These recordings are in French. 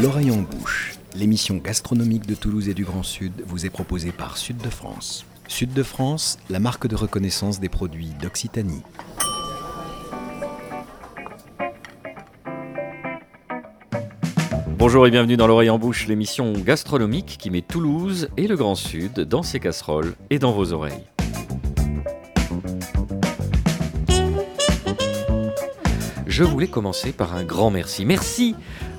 L'oreille en bouche, l'émission gastronomique de Toulouse et du Grand Sud vous est proposée par Sud de France. Sud de France, la marque de reconnaissance des produits d'Occitanie. Bonjour et bienvenue dans l'oreille en bouche, l'émission gastronomique qui met Toulouse et le Grand Sud dans ses casseroles et dans vos oreilles. Je voulais commencer par un grand merci. Merci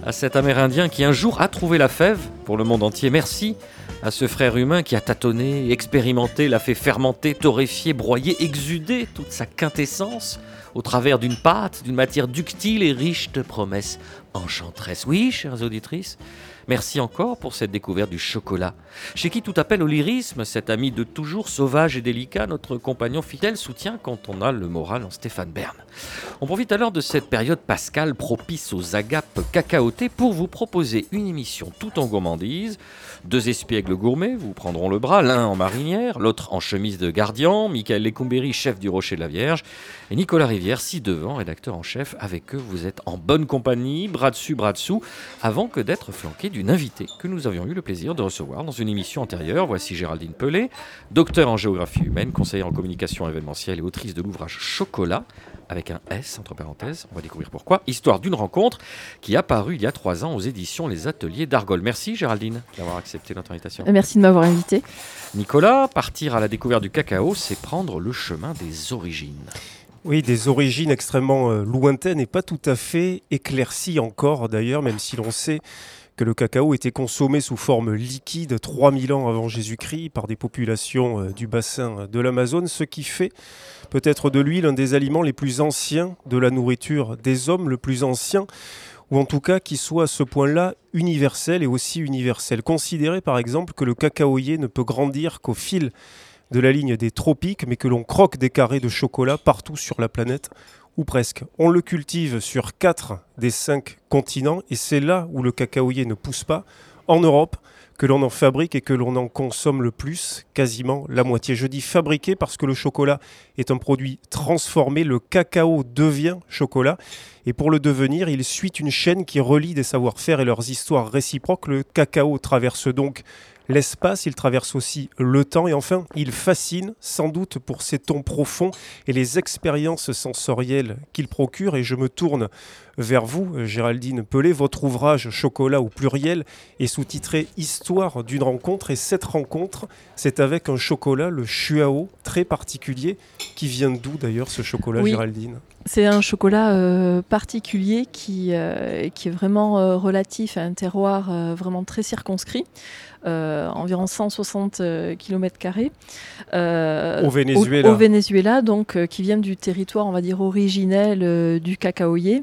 à cet Amérindien qui un jour a trouvé la fève pour le monde entier. Merci à ce frère humain qui a tâtonné, expérimenté, l'a fait fermenter, torréfier, broyer, exuder toute sa quintessence au travers d'une pâte, d'une matière ductile et riche de promesses enchanteresses. Oui, chères auditrices, Merci encore pour cette découverte du chocolat. Chez qui tout appelle au lyrisme, cet ami de toujours sauvage et délicat, notre compagnon fidèle soutient quand on a le moral en Stéphane Bern. On profite alors de cette période pascale propice aux agapes cacaotées pour vous proposer une émission tout en gourmandise. Deux espiègles gourmets vous prendront le bras, l'un en marinière, l'autre en chemise de gardien, Michael Lecumberi, chef du Rocher de la Vierge, et Nicolas Rivière, ci-devant, rédacteur en chef. Avec eux, vous êtes en bonne compagnie, bras dessus, bras dessous, avant que d'être flanqué du une invitée que nous avions eu le plaisir de recevoir dans une émission antérieure. Voici Géraldine Pelé, docteur en géographie humaine, conseillère en communication événementielle et autrice de l'ouvrage Chocolat, avec un S entre parenthèses, on va découvrir pourquoi, histoire d'une rencontre qui a paru il y a trois ans aux éditions Les Ateliers d'Argol. Merci Géraldine d'avoir accepté notre invitation. Merci de m'avoir invité. Nicolas, partir à la découverte du cacao, c'est prendre le chemin des origines. Oui, des origines extrêmement euh, lointaines et pas tout à fait éclaircies encore d'ailleurs, même si l'on sait que le cacao était consommé sous forme liquide 3000 ans avant Jésus-Christ par des populations euh, du bassin de l'Amazone, ce qui fait peut-être de lui l'un des aliments les plus anciens de la nourriture des hommes, le plus ancien, ou en tout cas qui soit à ce point-là universel et aussi universel. Considérez par exemple que le cacaoyer ne peut grandir qu'au fil de la ligne des tropiques, mais que l'on croque des carrés de chocolat partout sur la planète presque. On le cultive sur 4 des 5 continents et c'est là où le cacaoyer ne pousse pas, en Europe, que l'on en fabrique et que l'on en consomme le plus, quasiment la moitié. Je dis fabriquer parce que le chocolat est un produit transformé, le cacao devient chocolat et pour le devenir, il suit une chaîne qui relie des savoir-faire et leurs histoires réciproques. Le cacao traverse donc l'espace, il traverse aussi le temps et enfin, il fascine sans doute pour ses tons profonds et les expériences sensorielles qu'il procure. Et je me tourne vers vous, Géraldine Pelé. Votre ouvrage Chocolat au pluriel est sous-titré Histoire d'une rencontre et cette rencontre, c'est avec un chocolat, le chuao, très particulier, qui vient d'où d'ailleurs ce chocolat, Géraldine? C'est un chocolat euh, particulier qui, euh, qui est vraiment euh, relatif à un terroir vraiment très circonscrit. Environ 160 km au Venezuela. Au, Venezuela, donc qui vient du territoire, on va dire originel du cacaoyer,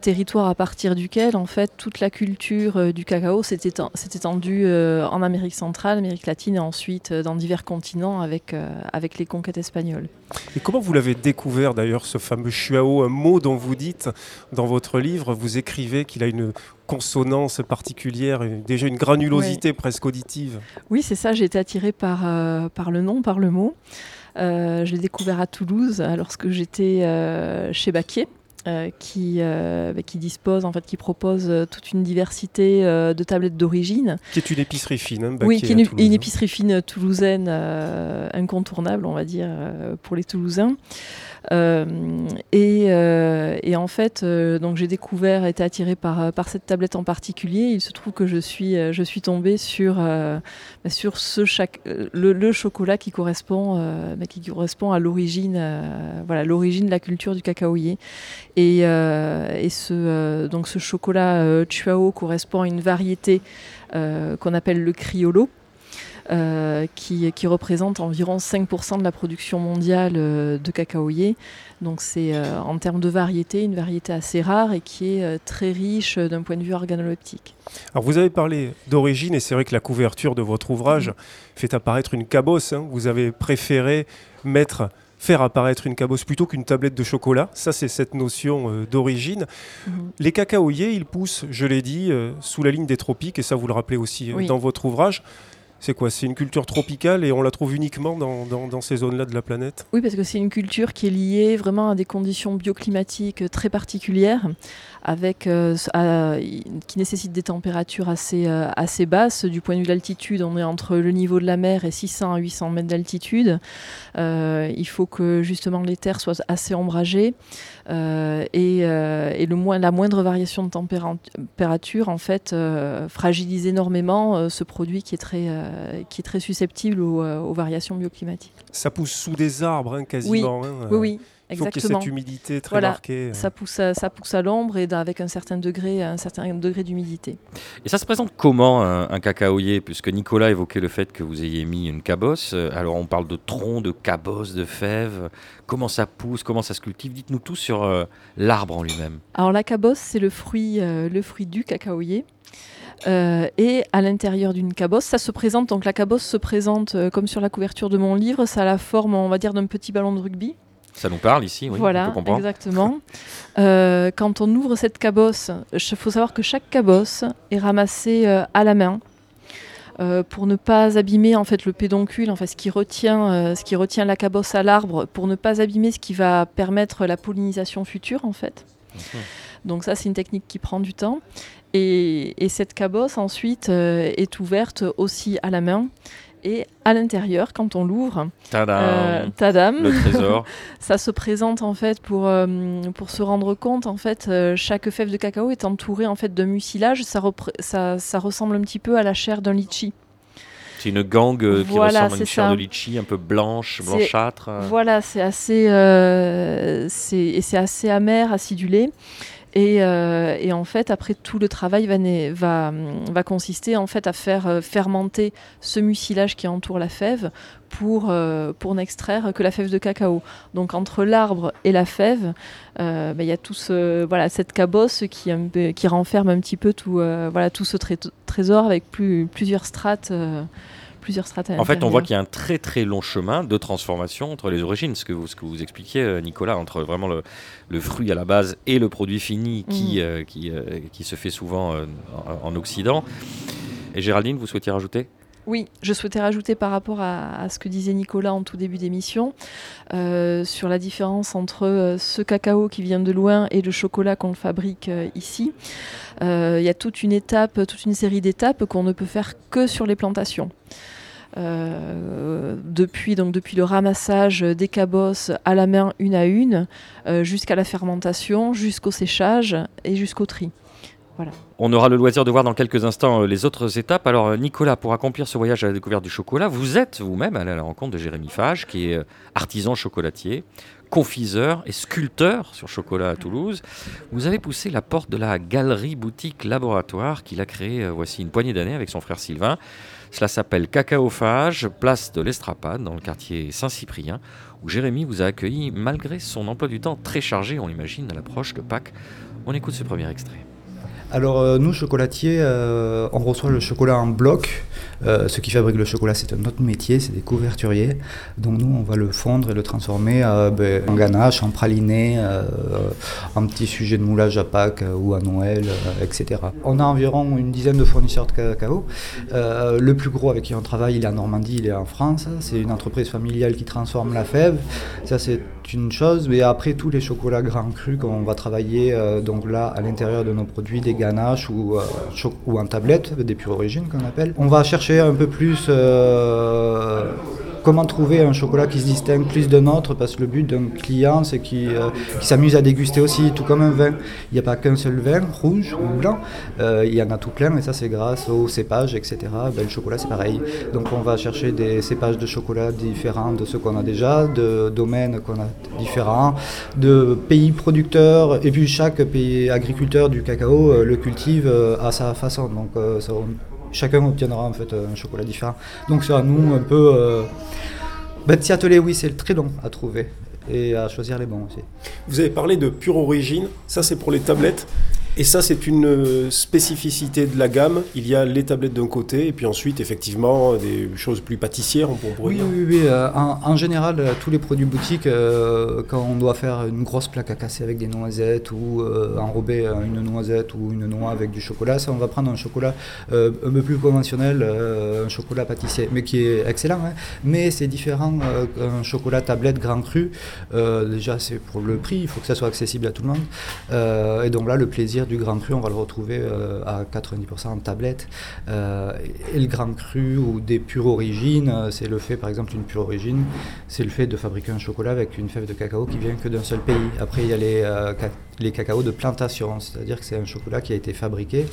territoire à partir duquel en fait toute la culture du cacao s'est étendue en Amérique centrale, Amérique latine et ensuite dans divers continents avec avec les conquêtes espagnoles. Et comment vous l'avez découvert d'ailleurs ce fameux chuao, un mot dont vous dites dans votre livre, vous écrivez qu'il a une consonance particulière, déjà une granulosité presque auditive. Oui, c'est ça, j'ai été attirée par, euh, par le nom, par le mot. Euh, je l'ai découvert à Toulouse lorsque j'étais euh, chez Baquier. Euh, qui, euh, bah, qui dispose, en fait, qui propose euh, toute une diversité de tablettes d'origine. Qui est une épicerie fine, hein, Oui, qui est une, épicerie fine toulousaine incontournable, on va dire, pour les Toulousains. Et, et, en fait, donc j'ai découvert, été attirée par, par cette tablette en particulier. Il se trouve que je suis, je suis tombée sur, bah, sur ce chaque, le, le, chocolat qui correspond, bah, qui correspond à l'origine, voilà, l'origine de la culture du cacaoyer. Et, euh, ce, euh, donc ce chocolat euh, Chuao correspond à une variété qu'on appelle le Criollo. qui, qui, représente environ 5% de la production mondiale de cacaoyer. Donc c'est en termes de variété, une variété assez rare et qui est très riche d'un point de vue organoleptique. Alors vous avez parlé d'origine et c'est vrai que la couverture de votre ouvrage fait apparaître une cabosse. Hein. Vous avez préféré mettre faire apparaître une cabosse plutôt qu'une tablette de chocolat. Ça, c'est cette notion euh, d'origine. Mhm. Les cacaoyers, ils poussent, je l'ai dit, euh, sous la ligne des tropiques, et ça, vous le rappelez aussi euh, dans votre ouvrage. C'est quoi? C'est une culture tropicale et on la trouve uniquement dans, dans, ces zones-là de la planète? Oui, parce que c'est une culture qui est liée vraiment à des conditions bioclimatiques très particulières, avec, qui nécessite des températures assez, assez basses. Du point de vue de l'altitude, on est entre le niveau de la mer et 600 à 800 mètres d'altitude. il faut que justement les terres soient assez ombragées. et, et le moins, la moindre variation de température en fait fragilise énormément ce produit qui est très, qui est très susceptible aux, aux variations bioclimatiques. Ça pousse sous des arbres hein, quasiment. Oui, hein, oui, oui. Il faut qu'il y ait cette humidité très marquée. Ça pousse, à, ça pousse à l'ombre et avec un certain degré, un certain degré d'humidité. Et ça se présente comment un, cacaoyer? Puisque Nicolas évoquait le fait que vous ayez mis une cabosse. Alors on parle de tronc, de cabosse, de fèves. Comment ça pousse? Comment ça se cultive? Dites-nous tout sur euh, l'arbre en lui-même. Alors la cabosse, c'est le fruit, euh, le fruit du cacaoyer. Euh, et à l'intérieur d'une cabosse, ça se présente, donc la cabosse se présente comme sur la couverture de mon livre, ça a la forme, on va dire, d'un petit ballon de rugby. Ça nous parle ici, oui. Voilà, exactement. Euh, quand on ouvre cette cabosse, il faut savoir que chaque cabosse est ramassée euh, à la main. Euh, pour ne pas abîmer en fait le pédoncule, en fait, ce qui retient, ce qui retient la cabosse à l'arbre, pour ne pas abîmer ce qui va permettre la pollinisation future en fait. Mhm. Donc ça, c'est une technique qui prend du temps. Et, et cette cabosse ensuite est ouverte aussi à la main. Et à l'intérieur, quand on l'ouvre, tadam, euh, le trésor. ça se présente en fait pour, euh, pour se rendre compte en fait euh, chaque fève de cacao est entourée en fait d'un mucilage. Ça, ça, ça, ressemble un petit peu à la chair d'un litchi. C'est une gangue qui ressemble à une chair de litchi, un peu blanche, blanchâtre. Voilà, c'est assez, et c'est assez amer, acidulé. Euh, et, en fait, après, tout le travail va, va, va consister en fait à faire euh, fermenter ce mucilage qui entoure la fève pour, euh, pour n'extraire que la fève de cacao. Donc entre l'arbre et la fève, bah, il y a tout ce, voilà, cette cabosse qui, qui renferme un petit peu tout, voilà, tout ce trésor avec plus, plusieurs strates en fait, on voit qu'il y a un très très long chemin de transformation entre les origines, ce que vous, ce que vous expliquiez, Nicolas, entre vraiment le, fruit à la base et le produit fini qui, mm. euh, qui, euh, qui, se fait souvent en, Occident. Et Géraldine, vous souhaitiez rajouter? Oui, je souhaitais rajouter par rapport à, ce que disait Nicolas en tout début d'émission sur la différence entre ce cacao qui vient de loin et le chocolat qu'on fabrique ici. Il y a toute une étape, toute une série d'étapes qu'on ne peut faire que sur les plantations. Euh, depuis, donc, depuis le ramassage des cabosses à la main une à une, euh, jusqu'à la fermentation, jusqu'au séchage et jusqu'au tri. Voilà. On aura le loisir de voir dans quelques instants euh, les autres étapes. Alors Nicolas, pour accomplir ce voyage à la découverte du chocolat, vous êtes vous-même allé à la rencontre de Jérémy Fage, qui est artisan chocolatier, confiseur et sculpteur sur chocolat à Toulouse. Vous avez poussé la porte de la galerie boutique laboratoire qu'il a créée voici une poignée d'années avec son frère Sylvain. Cela s'appelle Cacaophage, place de l'Estrapade, dans le quartier Saint-Cyprien, où Jérémy vous a accueilli malgré son emploi du temps très chargé, on l'imagine, à l'approche de Pâques. On écoute ce premier extrait. Alors euh, nous, chocolatiers, euh, on reçoit le chocolat en bloc. Euh, ceux qui fabriquent le chocolat, c'est un autre métier, c'est des couverturiers. Donc nous, on va le fondre et le transformer ben, en ganache, en praliné, en petit sujet de moulage à Pâques ou à Noël, etc. On a environ une dizaine de fournisseurs de cacao. le plus gros avec qui on travaille, il est en Normandie, il est en France. C'est une entreprise familiale qui transforme la fève. Ça, c'est une chose, mais après tous les chocolats grands crus qu'on va travailler donc là à l'intérieur de nos produits, des ganaches ou, euh, ou en tablette, des pure origines qu'on appelle. On va chercher un peu plus euh, comment trouver un chocolat qui se distingue plus d'un autre, parce que le but d'un client, c'est qu'il euh, s'amuse à déguster aussi, tout comme un vin. Il n'y a pas qu'un seul vin, rouge ou blanc, il y en a tout plein, et ça c'est grâce aux cépages, etc. Ben, le chocolat c'est pareil. Donc on va chercher des cépages de chocolat différents de ceux qu'on a déjà, de domaines qu'on a différents, de pays producteurs, et puis chaque pays agriculteur du cacao le cultive euh, à sa façon. Donc euh, chacun obtiendra en fait un chocolat différent. Donc c'est à nous un peu euh, ben, oui, c'est très long à trouver et à choisir les bons aussi. Vous avez parlé de pure origine, ça c'est pour les tablettes. Et ça, c'est une euh, spécificité de la gamme. Il y a les tablettes d'un côté, et puis ensuite, effectivement, des choses plus pâtissières, on pourrait Oui, dire. oui, oui. euh, en, en général, euh, tous les produits boutiques, euh, quand on doit faire une grosse plaque à casser avec des noisettes ou euh, enrober une noisette ou une noix avec du chocolat, ça, on va prendre un chocolat euh, un peu plus conventionnel, un chocolat pâtissier, mais qui est excellent. hein. Mais c'est différent qu'un chocolat tablette grand cru. Déjà, c'est pour le prix, il faut que ça soit accessible à tout le monde. Et donc là, le plaisir du grand cru, on va le retrouver euh, à 90% en tablette. Euh, et le grand cru ou des pures origines, euh, c'est le fait, par exemple, une pure origine, c'est le fait de fabriquer un chocolat avec une fève de cacao qui vient que d'un seul pays. Après, il y a les, les cacaos de plantation, c'est-à-dire que c'est un chocolat qui a été fabriqué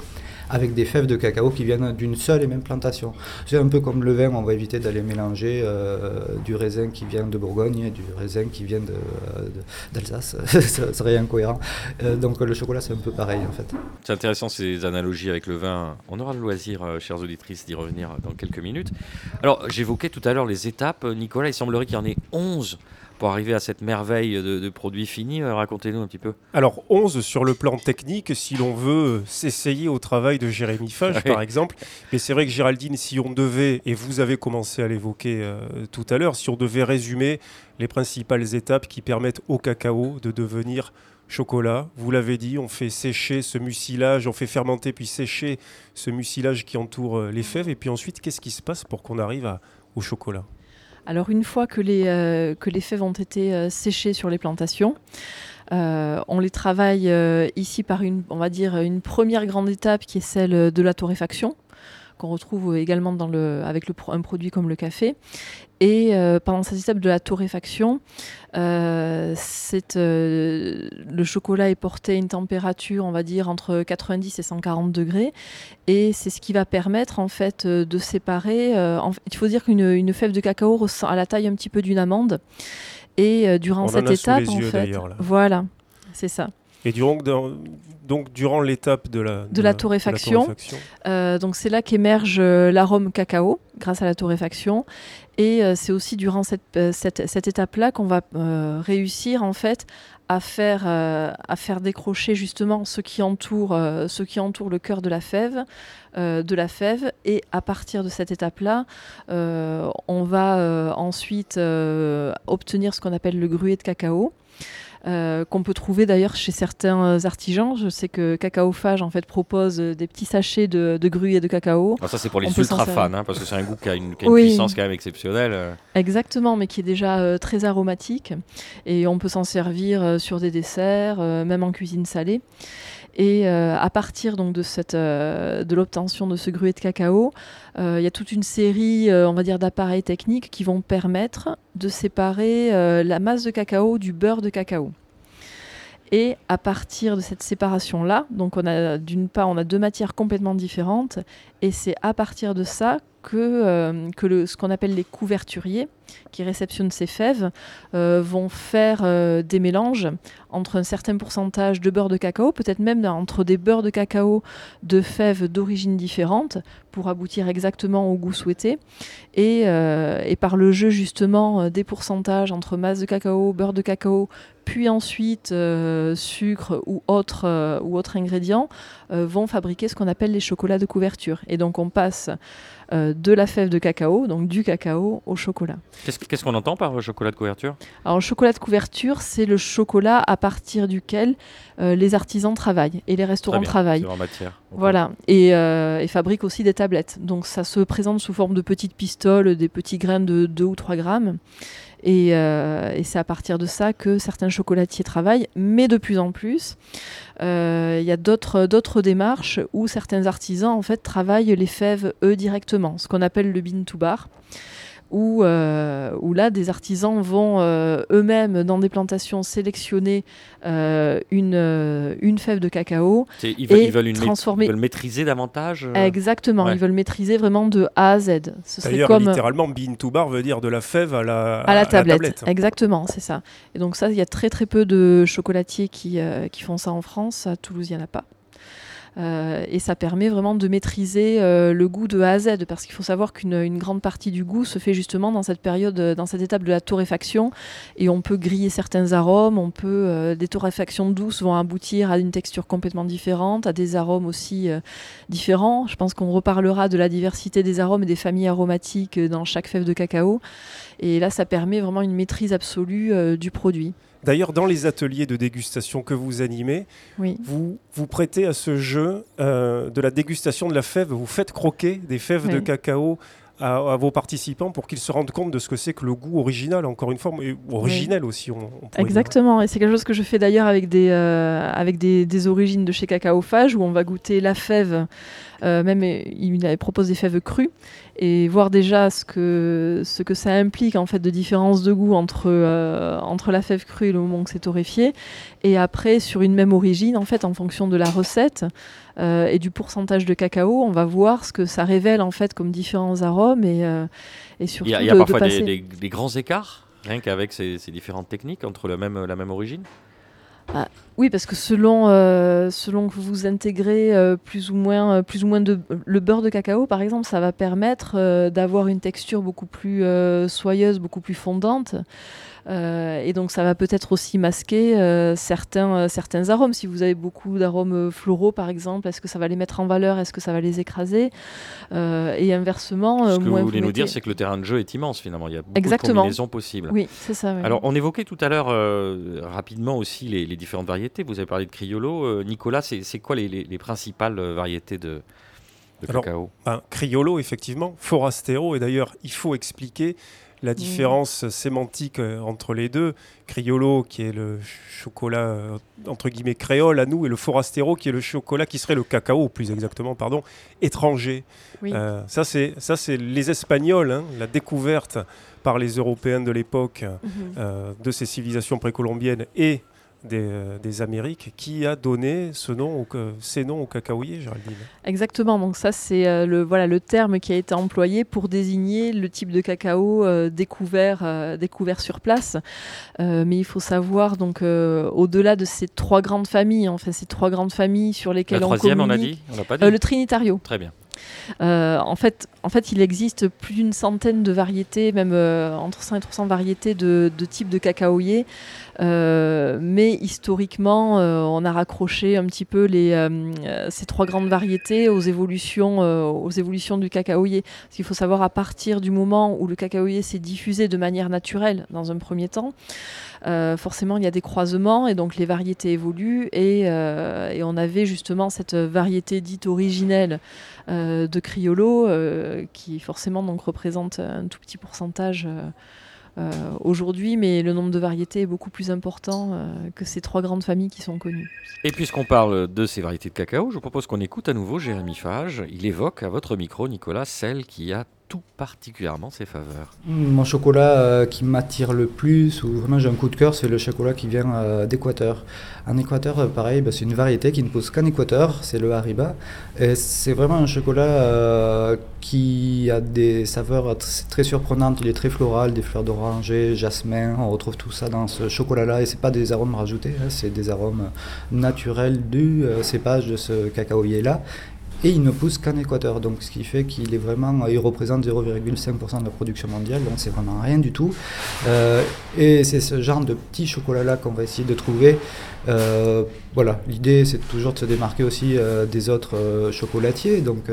avec des fèves de cacao qui viennent d'une seule et même plantation. C'est un peu comme le vin, on va éviter d'aller mélanger euh, du raisin qui vient de Bourgogne et du raisin qui vient euh, de- d'Alsace, ça serait incohérent. Euh, donc le chocolat c'est un peu pareil en fait. C'est intéressant ces analogies avec le vin. On aura le loisir, euh, chères auditrices, d'y revenir dans quelques minutes. Alors, j'évoquais tout à l'heure les étapes. Nicolas, il semblerait qu'il y en ait 11 pour arriver à cette merveille de, de produits finis. Euh, Racontez-nous un petit peu. Alors 11 sur le plan technique, si l'on veut s'essayer au travail de Jérémy Fage, par exemple. Mais c'est vrai que Géraldine, si on devait, et vous avez commencé à l'évoquer euh, tout à l'heure, si on devait résumer les principales étapes qui permettent au cacao de devenir chocolat, vous l'avez dit, on fait sécher ce mucilage, on fait fermenter puis sécher ce mucilage qui entoure euh, les fèves. Et puis ensuite, qu'est-ce qui se passe pour qu'on arrive à- au chocolat? Alors une fois que les, euh, que les fèves ont été euh, séchées sur les plantations, euh, on les travaille ici par une, on va dire, une première grande étape qui est celle de la torréfaction, qu'on retrouve également dans le, avec le, un produit comme le café. Et euh, pendant cette étape de la torréfaction, euh, euh, le chocolat est porté à une température, on va dire, entre 90 et 140 degrés. Et c'est ce qui va permettre, en fait, de séparer. en fait, il faut dire qu'une une fève de cacao ressent à la taille un petit peu d'une amande. Et durant On en cette sous étape, les en yeux, fait, là. voilà, c'est ça. Et durant, donc durant l'étape de la, De la torréfaction. torréfaction, Euh, donc c'est là qu'émerge euh, l'arôme cacao grâce à la torréfaction. Et euh, c'est aussi durant cette, cette, cette étape-là qu'on va euh, réussir en fait à faire, euh, à faire décrocher justement ce qui entoure, euh, ce qui entoure le cœur de la fève, euh, de la fève. Et à partir de cette étape-là, on va ensuite obtenir ce qu'on appelle le gruet de cacao. Euh, qu'on peut trouver d'ailleurs chez certains artisans. Je sais que Cacaophage en fait propose euh, des petits sachets de, de gruy et de cacao. Alors ça, c'est pour les On ultra fans, hein, parce que c'est un goût qui a une, qui a une Oui. puissance quand même exceptionnelle. euh. Exactement, mais qui est déjà euh, très aromatique. Et on peut s'en servir euh, sur des desserts, euh, même en cuisine salée. Et euh, à partir donc de, cette, euh, de l'obtention de ce gruet de cacao, euh, il y a toute une série, on va dire, d'appareils techniques qui vont permettre de séparer la masse de cacao du beurre de cacao. Et à partir de cette séparation-là, donc on a d'une part on a deux matières complètement différentes, et c'est à partir de ça que, que ce qu'on appelle les couverturiers, qui réceptionnent ces fèves, euh, vont faire euh, des mélanges entre un certain pourcentage de beurre de cacao, peut-être même entre des beurres de cacao de fèves d'origine différente, pour aboutir exactement au goût souhaité. Et, euh, par le jeu justement des pourcentages entre masse de cacao, beurre de cacao, puis ensuite sucre ou autres euh, ou autres ingrédients, euh, vont fabriquer ce qu'on appelle les chocolats de couverture. Et donc on passe de la fève de cacao, donc du cacao, au chocolat. Qu'est-ce qu'on entend par euh, chocolat de couverture? Alors chocolat de couverture, c'est le chocolat à partir duquel euh, les artisans travaillent et les restaurants bien, travaillent. en matière. Voilà, et, euh, et fabriquent aussi des tablettes. Donc ça se présente sous forme de petites pistoles, des petits grains de 2 ou 3 grammes. Et, euh, et c'est à partir de ça que certains chocolatiers travaillent, mais de plus en plus, euh, il y a d'autres d'autres démarches où certains artisans en fait travaillent les fèves eux directement, ce qu'on appelle le bean to bar. Où, euh, où là, des artisans vont euh, eux-mêmes, dans des plantations, sélectionner euh, une, une fève de cacao, Ils veulent, et ils veulent une transformer- ils veulent maîtriser davantage. euh, Exactement, ouais. ils veulent maîtriser vraiment de A à Z. D'ailleurs, comme littéralement, bean to bar veut dire de la fève à la, à la tablette. Exactement, c'est ça. Et donc ça, il y a très très peu de chocolatiers qui, euh, qui font ça en France. À Toulouse, il n'y en a pas. Et ça permet vraiment de maîtriser le goût de A à Z, parce qu'il faut savoir qu'une grande partie du goût se fait justement dans cette période, dans cette étape de la torréfaction, et on peut griller certains arômes, on peut des torréfactions douces vont aboutir à une texture complètement différente, à des arômes aussi différents. Je pense qu'on reparlera de la diversité des arômes et des familles aromatiques dans chaque fève de cacao. Et là, ça permet vraiment une maîtrise absolue euh, du produit. D'ailleurs, dans les ateliers de dégustation que vous animez, vous vous prêtez à ce jeu euh, de la dégustation de la fève. Vous faites croquer des fèves de cacao à, vos participants pour qu'ils se rendent compte de ce que c'est que le goût original, encore une fois, mais originel aussi. On, Exactement, et c'est quelque chose que je fais d'ailleurs avec, des, euh, avec des, des, origines de chez Cacaophage, où on va goûter la fève, euh, même il avait proposé des fèves crues, et voir déjà ce que, ce que ça implique en fait de différence de goût entre, euh, entre la fève crue et le moment que c'est torréfié, et après sur une même origine, en fait, en fonction de la recette, euh, et du pourcentage de cacao, on va voir ce que ça révèle en fait comme différents arômes et, euh, et surtout. Il y a, parfois des, grands écarts, rien qu'avec ces, différentes techniques entre la même, la même origine? Ah, oui, parce que selon, euh, selon que vous intégrez plus ou moins, plus ou moins de le beurre de cacao, par exemple, ça va permettre d'avoir une texture beaucoup plus soyeuse, beaucoup plus fondante. Euh, et donc ça va peut-être aussi masquer euh, certains, euh, certains arômes. Si vous avez beaucoup d'arômes floraux par exemple, est-ce que ça va les mettre en valeur? Est-ce que ça va les écraser? Et inversement... Ce que vous voulez nous dire, c'est que le terrain de jeu est immense finalement. Il y a beaucoup de combinaisons possibles. Oui, c'est ça. Alors on évoquait tout à l'heure rapidement aussi les, différentes variétés. Vous avez parlé de Criollo. Nicolas, c'est quoi les, les, principales variétés de, de cacao? ben, Criollo, effectivement. Forastero, et d'ailleurs, il faut expliquer la mm. différence sémantique euh, entre les deux. Criollo, qui est le chocolat euh, entre guillemets créole à nous, et le Forastero, qui est le chocolat qui serait le cacao, plus exactement, pardon, étranger. Euh, ça, c'est ça, c'est les Espagnols, hein, la découverte par les Européens de l'époque mm-hmm. de ces civilisations précolombiennes et euh, des, Amériques qui a donné ce nom ces noms au cacaoyer, Géraldine. Exactement, donc ça c'est euh, le, voilà, le terme qui a été employé pour désigner le type de cacao euh, découvert, découvert sur place. mais il faut savoir, donc au-delà de ces trois grandes familles, enfin ces trois grandes familles sur lesquelles La on troisième, on a dit, on pas dit. Le Trinitario. Très bien. en, fait, en fait, il existe plus d'une centaine de variétés, même entre 100 et 300 variétés de, types de cacaoyer. Euh, mais historiquement, euh, on a raccroché un petit peu euh, ces trois grandes variétés aux évolutions, aux évolutions du cacaoyer. Parce qu'il faut savoir, à partir du moment où le cacaoyer s'est diffusé de manière naturelle dans un premier temps, forcément il y a des croisements et donc les variétés évoluent et, et on avait justement cette variété dite originelle de Criollo qui forcément donc représente un tout petit pourcentage euh, aujourd'hui, mais le nombre de variétés est beaucoup plus important euh, que ces trois grandes familles qui sont connues. Et puisqu'on parle de ces variétés de cacao, je vous propose qu'on écoute à nouveau Jérémy Fage. Il évoque à votre micro, Nicolas, celle qui a tout particulièrement ses faveurs Mon chocolat euh, qui m'attire le plus, ou vraiment j'ai un coup de cœur, c'est le chocolat qui vient euh, d'Équateur. En Équateur, euh, pareil, bah, c'est une variété qui ne pousse qu'en Équateur, c'est le Hariba. Et c'est vraiment un chocolat qui a des saveurs très surprenantes. Il est très floral, des fleurs d'oranger, jasmin. On retrouve tout ça dans ce chocolat-là. Et c'est pas des arômes rajoutés, hein, c'est des arômes naturels du cépage de ce cacaoyer-là et il ne pousse qu'en Équateur. Donc ce qui fait qu'il est vraiment, il représente 0,5% de la production mondiale, donc c'est vraiment rien du tout. Euh, et c'est ce genre de petit chocolat là qu'on va essayer de trouver. Euh, voilà, l'idée c'est toujours de se démarquer aussi euh, des autres chocolatiers. Donc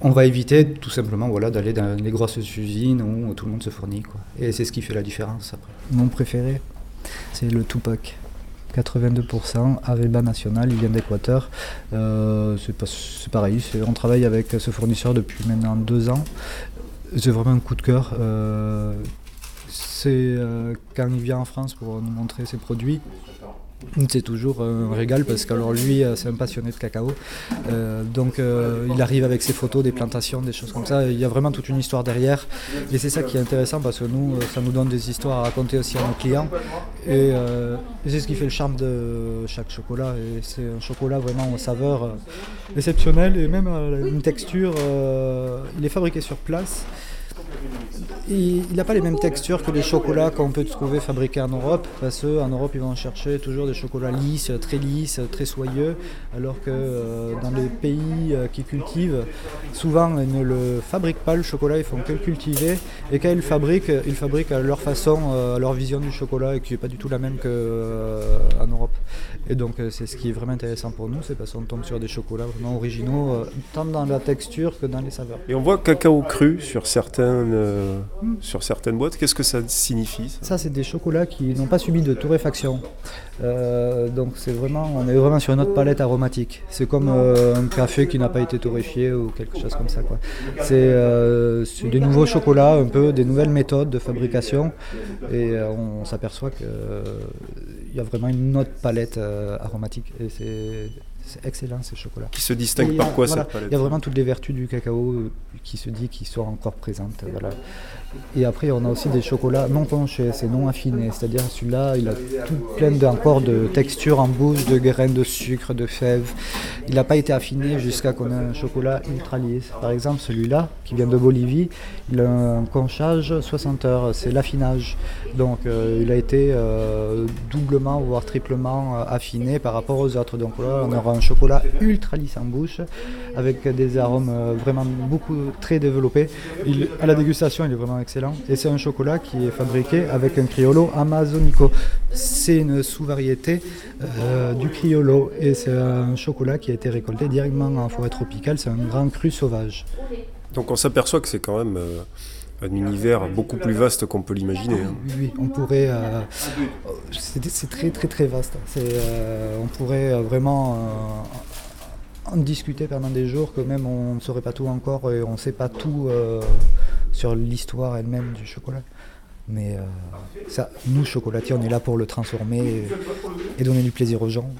on va éviter tout simplement voilà, d'aller dans les grosses usines où tout le monde se fournit. Et c'est ce qui fait la différence après. Mon préféré, c'est le Tupac. 82%, Areba National, il vient d'Équateur. Euh, c'est pareil, on travaille avec ce fournisseur depuis maintenant deux ans. C'est vraiment un coup de cœur. Euh, c'est euh, quand il vient en France pour nous montrer ses produits, c'est toujours un régal parce que lui, euh, c'est un passionné de cacao. Euh, donc euh, il arrive avec ses photos des plantations, des choses comme ça. Il y a vraiment toute une histoire derrière. Et c'est ça qui est intéressant parce que nous, ça nous donne des histoires à raconter aussi à nos clients. Et, c'est ce qui fait le charme de chaque chocolat. Et c'est un chocolat vraiment aux saveurs exceptionnelles et même une texture. il est fabriqué sur place. Il n'a pas les mêmes textures que les chocolats qu'on peut trouver fabriqués en Europe, parce qu'en Europe, ils vont chercher toujours des chocolats lisses, très lisses, très soyeux, alors que euh, dans les pays euh, qui cultivent, souvent ils ne le fabriquent pas le chocolat, ils font que le cultiver, et quand ils le fabriquent, ils le fabriquent à leur façon, euh, à leur vision du chocolat, et qui n'est pas du tout la même qu'en Europe. Et donc c'est ce qui est vraiment intéressant pour nous, c'est parce qu'on tombe sur des chocolats vraiment originaux, tant dans la texture que dans les saveurs. Et on voit cacao cru sur certaines sur certaines boîtes. Qu'est-ce que ça signifie Ça, c'est des chocolats qui n'ont pas subi de torréfaction. Euh, donc c'est vraiment, on est vraiment sur une autre palette aromatique. C'est comme euh, un café qui n'a pas été torréfié ou quelque chose comme ça. Euh, c'est des nouveaux chocolats, un peu des nouvelles méthodes de fabrication, et on s'aperçoit qu'il y a vraiment une autre palette aromatique. Et c'est c'est excellent ces chocolats. Qui se distingue par quoi cette palette Il y a vraiment toutes les vertus du cacao qui se dit qui sont encore présentes. Voilà. Et après, on a aussi des chocolats non penchés, c'est non affinés. C'est-à-dire celui-là, il a tout plein encore de textures en bouche, de graines de sucre, de fèves. Il n'a pas été affiné jusqu'à qu'on ait un chocolat ultra lisse. Par exemple, celui-là, qui vient de Bolivie, il a un conchage 60 heures, c'est l'affinage. Donc euh, il a été euh, doublement, voire triplement euh, affiné par rapport aux autres. Donc là, on aura un chocolat ultra lisse en bouche, avec des arômes vraiment beaucoup très développés. à la dégustation, il est vraiment excellent. Et c'est un chocolat qui est fabriqué avec un criollo amazonico. C'est une sous-variété euh, du criollo et c'est un chocolat qui a été récolté directement en forêt tropicale. C'est un grand cru sauvage. Donc on s'aperçoit que c'est quand même euh, un univers beaucoup plus vaste qu'on peut l'imaginer. Hein. Oui, oui, on pourrait. Euh, c'est très très très vaste. on pourrait vraiment en discuter pendant des jours que même on ne saurait pas tout encore et on ne sait pas tout sur l'histoire elle-même du chocolat. Mais euh, ça, nous, chocolatiers, on est là pour le transformer et, donner du plaisir aux gens.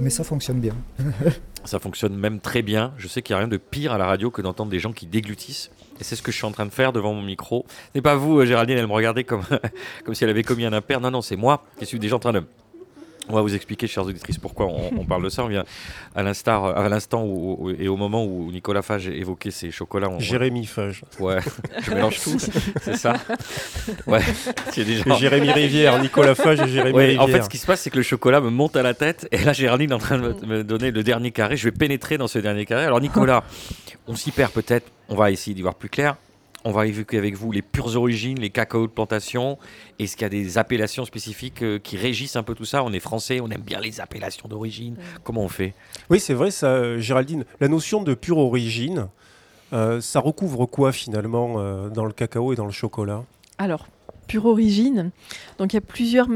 Mais ça fonctionne bien. ça fonctionne même très bien. Je sais qu'il n'y a rien de pire à la radio que d'entendre des gens qui déglutissent. Et c'est ce que je suis en train de faire devant mon micro. Ce n'est pas vous, Géraldine, elle me regardait comme, comme si elle avait commis un impair. Non, non, c'est moi qui suis déjà en train de on va vous expliquer, chers auditrices, pourquoi on, parle de ça. On vient à l'instant, à l'instant et au moment où Nicolas Fage évoquait ses chocolats. Jérémy Fage. Ouais, je mélange tout, c'est ça. Ouais, Jérémy Rivière, Nicolas Fage et Jérémy Rivière. En fait, ce qui se passe, c'est que le chocolat me monte à la tête et là, Géraldine est en train de me, donner le dernier carré. Je vais pénétrer dans ce dernier carré. Alors, Nicolas, on s'y perd peut-être. On va essayer d'y voir plus clair. On va évoquer avec vous les pures origines, les cacao de plantation. Est-ce qu'il y a des appellations spécifiques euh, qui régissent un peu tout ça? On est français, on aime bien les appellations d'origine. Comment on fait? Oui, c'est vrai, ça, euh, Géraldine. La notion de pure origine, euh, ça recouvre quoi finalement dans le cacao et dans le chocolat? Alors, pure origine. Donc il y a plusieurs,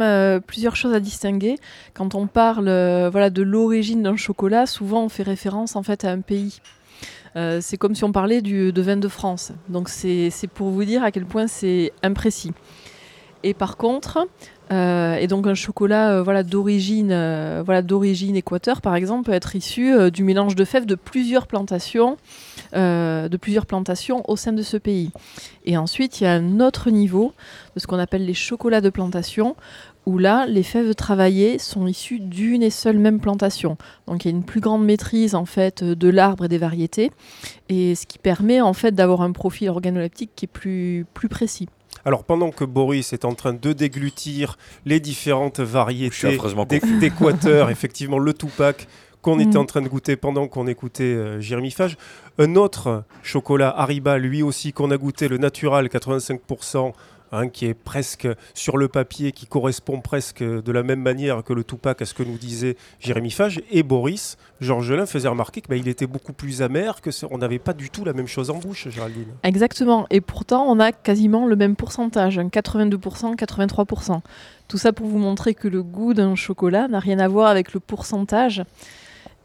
plusieurs choses à distinguer. Quand on parle voilà, de l'origine d'un chocolat, souvent on fait référence en fait à un pays. Euh, c'est comme si on parlait de vin de France. Donc c'est pour vous dire à quel point c'est imprécis. Et par contre, euh, et donc un chocolat euh, voilà d'origine voilà d'origine Équateur par exemple peut être issu du mélange de fèves de plusieurs plantations de plusieurs plantations au sein de ce pays. Et ensuite il y a un autre niveau de ce qu'on appelle les chocolats de plantation où là, les fèves travaillées sont issues d'une et seule même plantation. Donc il y a une plus grande maîtrise en fait de l'arbre et des variétés, et ce qui permet en fait d'avoir un profil organoleptique qui est plus, plus précis. Alors pendant que Boris est en train de déglutir les différentes variétés d'Équateur, effectivement le Tupac qu'on était mm. en train de goûter pendant qu'on écoutait euh, Jérémy Fage, un autre chocolat Hariba, lui aussi qu'on a goûté, le Natural 85%, Hein, qui est presque sur le papier, qui correspond presque de la même manière que le Tupac à ce que nous disait Jérémy Fage. Et Boris, Georges Gelin faisait remarquer qu'il bah, était beaucoup plus amer, que on n'avait pas du tout la même chose en bouche, Géraldine. Exactement. Et pourtant, on a quasiment le même pourcentage, 82%, 83%. Tout ça pour vous montrer que le goût d'un chocolat n'a rien à voir avec le pourcentage.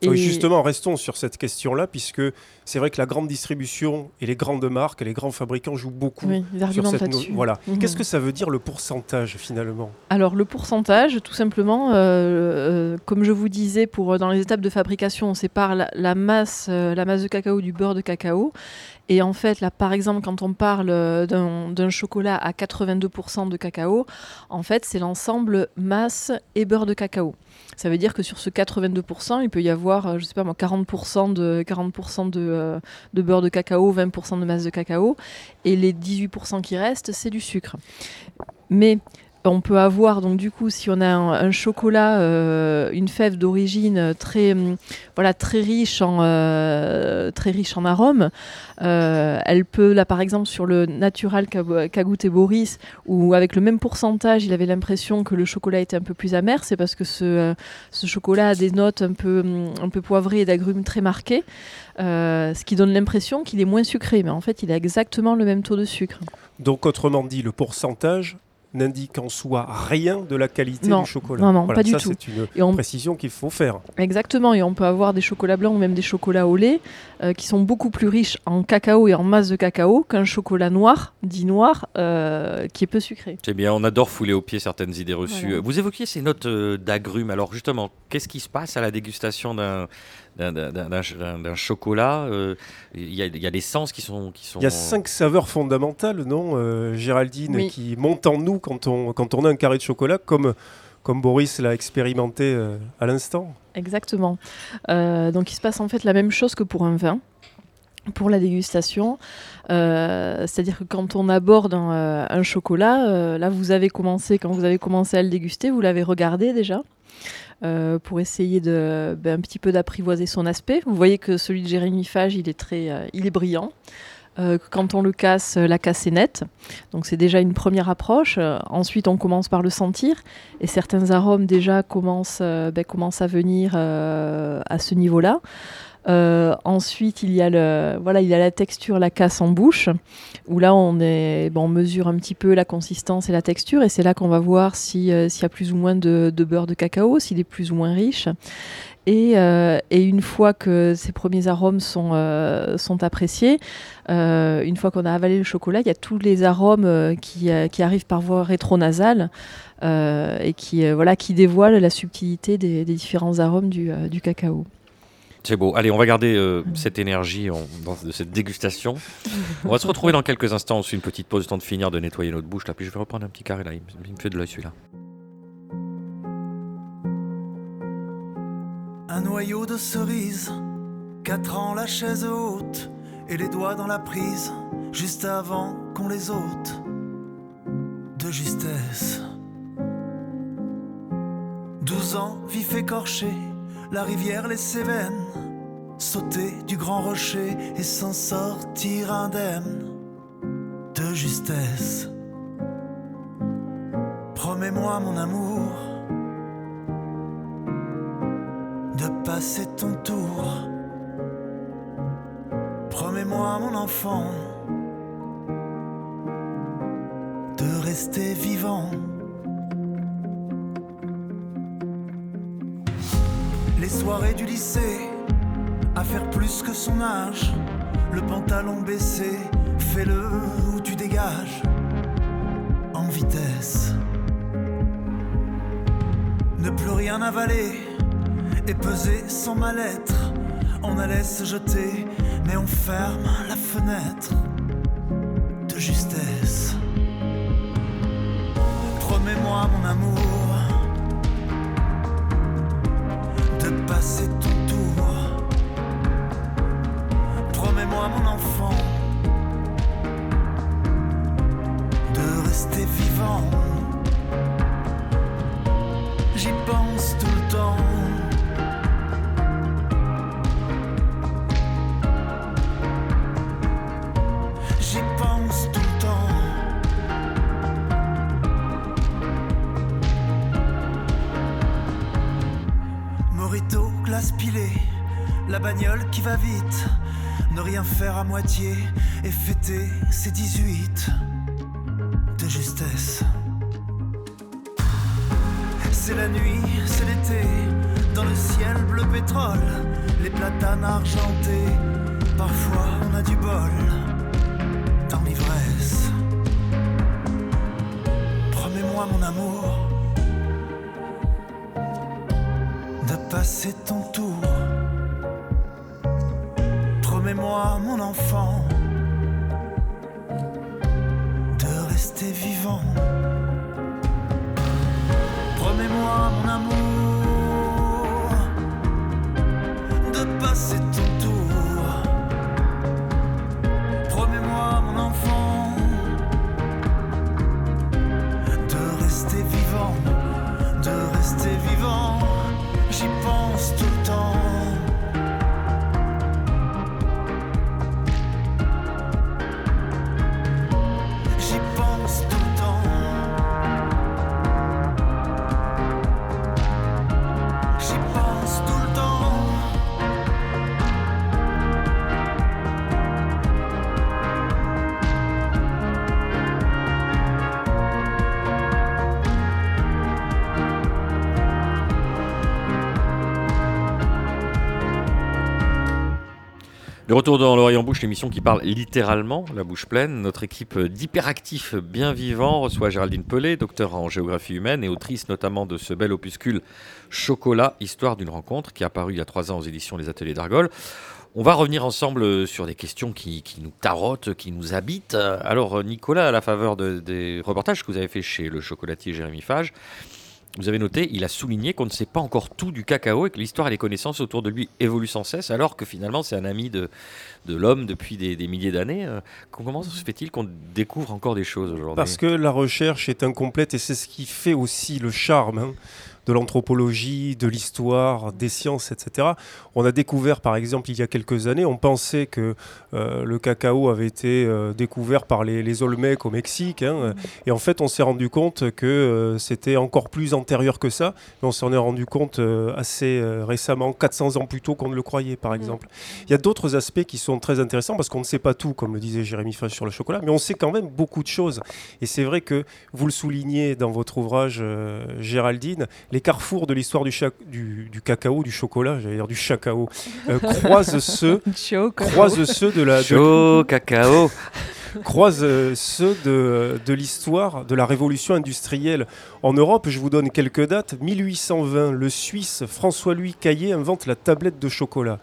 Oui, justement, restons sur cette question-là, puisque c'est vrai que la grande distribution et les grandes marques et les grands fabricants jouent beaucoup sur cette Voilà. Mhm. Qu'est-ce que ça veut dire le pourcentage finalement? Alors le pourcentage, tout simplement, euh, euh, comme je vous disais, pour dans les étapes de fabrication, on sépare la, masse, euh, la masse de cacao du beurre de cacao. Et en fait, là, par exemple, quand on parle d'un chocolat à 82% de cacao, en fait, c'est l'ensemble masse et beurre de cacao. Ça veut dire que sur ce 82%, il peut y avoir avoir, je sais pas moi, 40% de, 40 de, de beurre de cacao, 20% de masse de cacao, et les 18% qui restent, c'est du sucre. Mais on peut avoir donc du coup si on a un, chocolat, euh, une fève d'origine très hum, voilà très riche en euh, très riche en arômes. Euh, elle peut là par exemple sur le natural qu'a goûté Boris où avec le même pourcentage il avait l'impression que le chocolat était un peu plus amer. C'est parce que ce, ce, chocolat a des notes un peu hum, un peu poivrées et d'agrumes très marquées, ce qui donne l'impression qu'il est moins sucré, mais en fait il a exactement le même taux de sucre. Donc autrement dit le pourcentage n'indique en soi rien de la qualité du chocolat. Non, non, pas du tout. C'est une précision qu'il faut faire. Exactement, et on peut avoir des chocolats blancs ou même des chocolats au lait euh, qui sont beaucoup plus riches en cacao et en masse de cacao qu'un chocolat noir, dit noir, euh, qui est peu sucré. C'est bien, on adore fouler au pied certaines idées reçues. Vous évoquiez ces notes euh, d'agrumes. Alors justement, qu'est-ce qui se passe à la dégustation d'un d'un chocolat. Euh, il y, a, y, a des sens qui sont, qui sont. Il y a cinq saveurs fondamentales, non, euh, Géraldine, qui montent en nous quand on, quand on a un carré de chocolat, comme, comme Boris l'a expérimenté euh, à l'instant. Exactement. donc il se passe en fait la même chose que pour un vin pour la dégustation. C'est-à-dire que quand on aborde un, un chocolat, là vous avez commencé, quand vous avez commencé à le déguster, vous l'avez regardé déjà. Euh, pour essayer de ben, un petit peu d'apprivoiser son aspect. Vous voyez que celui de Jérémy Fage, il est très, euh, il est brillant. Euh, quand on le casse, la casse est nette. Donc c'est déjà une première approche. ensuite, on commence par le sentir. Et certains arômes déjà commencent, ben, commencent à venir à ce niveau-là. Euh, ensuite, il y, a la texture, la casse en bouche, où là, on, est, bon, on mesure un petit peu la consistance et la texture, et c'est là qu'on va voir euh, s'il y a plus ou moins de, beurre de cacao, s'il est plus ou moins riche. Et, euh, une fois que ces premiers arômes sont, appréciés, une fois qu'on a avalé le chocolat, il y a tous les arômes qui, arrivent par voie rétronasale et qui, dévoilent la subtilité des, différents arômes du cacao. C'est beau. Allez, on va garder euh, cette énergie de cette dégustation. On va se retrouver dans quelques instants. On une petite pause, le temps de finir de nettoyer notre bouche. Là, puis je vais reprendre un petit carré là. Il, me fait de l'œil celui-là. Un noyau de cerise, quatre ans la chaise haute et les doigts dans la prise, juste avant qu'on les ôte. De justesse. Douze ans, vif écorché la rivière les Cévennes, sauter du grand rocher et s'en sortir indemne de justesse. Promets-moi mon amour de passer ton tour. Promets-moi mon enfant de rester vivant. Les soirées du lycée, faire plus que son âge. Le pantalon baissé, fais-le ou tu dégages. En vitesse. Ne plus rien avaler et peser sans mal-être. On allait se jeter, mais on ferme la fenêtre de justesse. Promets-moi mon amour passer ton Mon enfant, de rester vivant. J'y pense tout le temps. J'y pense tout le temps. la bagnole qui va vite, rien faire à moitié et fêter ses 18 de justesse. C'est la nuit, c'est l'été, dans le ciel bleu pétrole, les platanes argentés, parfois on a du bol Le retour dans l'oreille en bouche, l'émission qui parle littéralement la bouche pleine. Notre équipe d'hyperactifs bien vivants reçoit Géraldine Pelé, docteur en géographie humaine et autrice notamment de ce bel opuscule Chocolat, histoire d'une rencontre qui est apparu il y a trois ans aux éditions Les Ateliers d'Argol. On va revenir ensemble sur des questions qui, nous tarottent, qui nous habitent. Alors Nicolas, à la faveur de- des reportages que vous avez fait chez le chocolatier Jérémy Fage, vous avez noté, il a souligné qu'on ne sait pas encore tout du cacao et que l'histoire et les connaissances autour de lui évoluent sans cesse, alors que finalement c'est un ami de, de l'homme depuis des, milliers d'années. Euh, Comment se fait-il qu'on découvre encore des choses aujourd'hui? Parce que la recherche est incomplète et c'est ce qui fait aussi le charme hein, de l'anthropologie, de l'histoire, des sciences, etc. On a découvert, par exemple, il y a quelques années, on pensait que euh, le cacao avait été euh, découvert par les, les Olmecs au Mexique. hein, et en fait, on s'est rendu compte que euh, c'était encore plus antérieur que ça. Mais on s'en est rendu compte assez récemment, 400 ans plus tôt qu'on ne le croyait, par exemple. Il y a d'autres aspects qui sont très intéressants parce qu'on ne sait pas tout, comme le disait Jérémy Fage sur le chocolat, mais on sait quand même beaucoup de choses. Et c'est vrai que vous le soulignez dans votre ouvrage, Géraldine, les carrefours de l'histoire du, cha- du, du cacao, du chocolat, j'allais dire du chacao, euh, croisent ceux, croisent ceux de la, de- cacao. croisent euh, ceux de, de l'histoire de la révolution industrielle. En Europe, je vous donne quelques dates. 1820, le Suisse François-Louis Caillé invente la tablette de chocolat.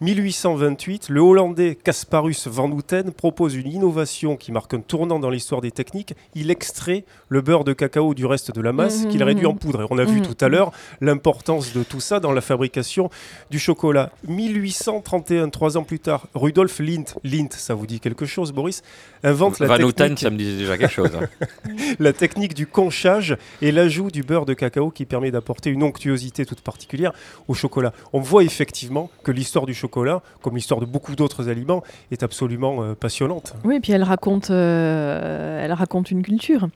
1828, le Hollandais Casparus van Houten propose une innovation qui marque un tournant dans l'histoire des techniques. Il extrait le beurre de cacao du reste de la masse Mhm, qu'il réduit en mhm. poudre. Et on a vu tout à l'heure l'importance de tout ça dans la fabrication du chocolat. 1831, trois ans plus tard, Rudolf Lindt, Lindt, ça vous dit quelque chose, Boris, invente la Van Houten, technique ça me disait déjà quelque chose. hein. la technique du conchage et l'ajout du beurre de cacao qui permet d'apporter une onctuosité toute particulière au chocolat. On voit effectivement que l'histoire du chocolat, comme l'histoire de beaucoup d'autres aliments, est absolument euh, passionnante. Oui, et puis elle raconte, euh, elle raconte une culture.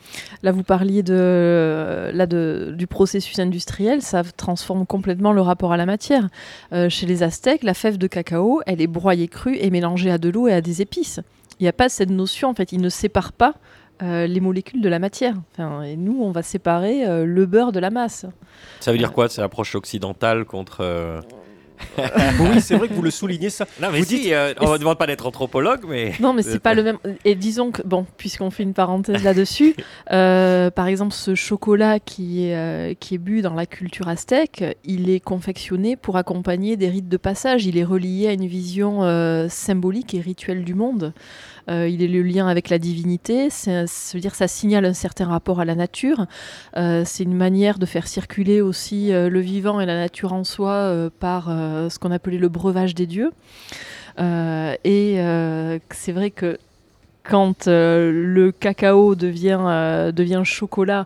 Là, vous parliez de, là de, du processus industriel, ça transforme complètement le rapport à la matière. Euh, chez les Aztèques, la fève de cacao, elle est broyée crue et mélangée à de l'eau et à des épices. Il n'y a pas cette notion, en fait, ils ne séparent pas euh, les molécules de la matière. Enfin, et nous, on va séparer euh, le beurre de la masse. Ça veut dire quoi C'est l'approche occidentale contre. Euh, oui, c'est vrai que vous le soulignez ça. Non, mais Vous si, dites- euh, on ne demande pas d'être anthropologue, mais. Non, mais c'est pas le même. Et disons que, bon, puisqu'on fait une parenthèse là-dessus, euh, par exemple, ce chocolat qui est, euh, qui est bu dans la culture aztèque, il est confectionné pour accompagner des rites de passage. Il est relié à une vision euh, symbolique et rituelle du monde. Euh, il est le lien avec la divinité. Ça veut dire ça signale un certain rapport à la nature. Euh, c'est une manière de faire circuler aussi euh, le vivant et la nature en soi par ce qu'on appelait le breuvage des dieux. Et c'est vrai que quand le cacao devient, chocolat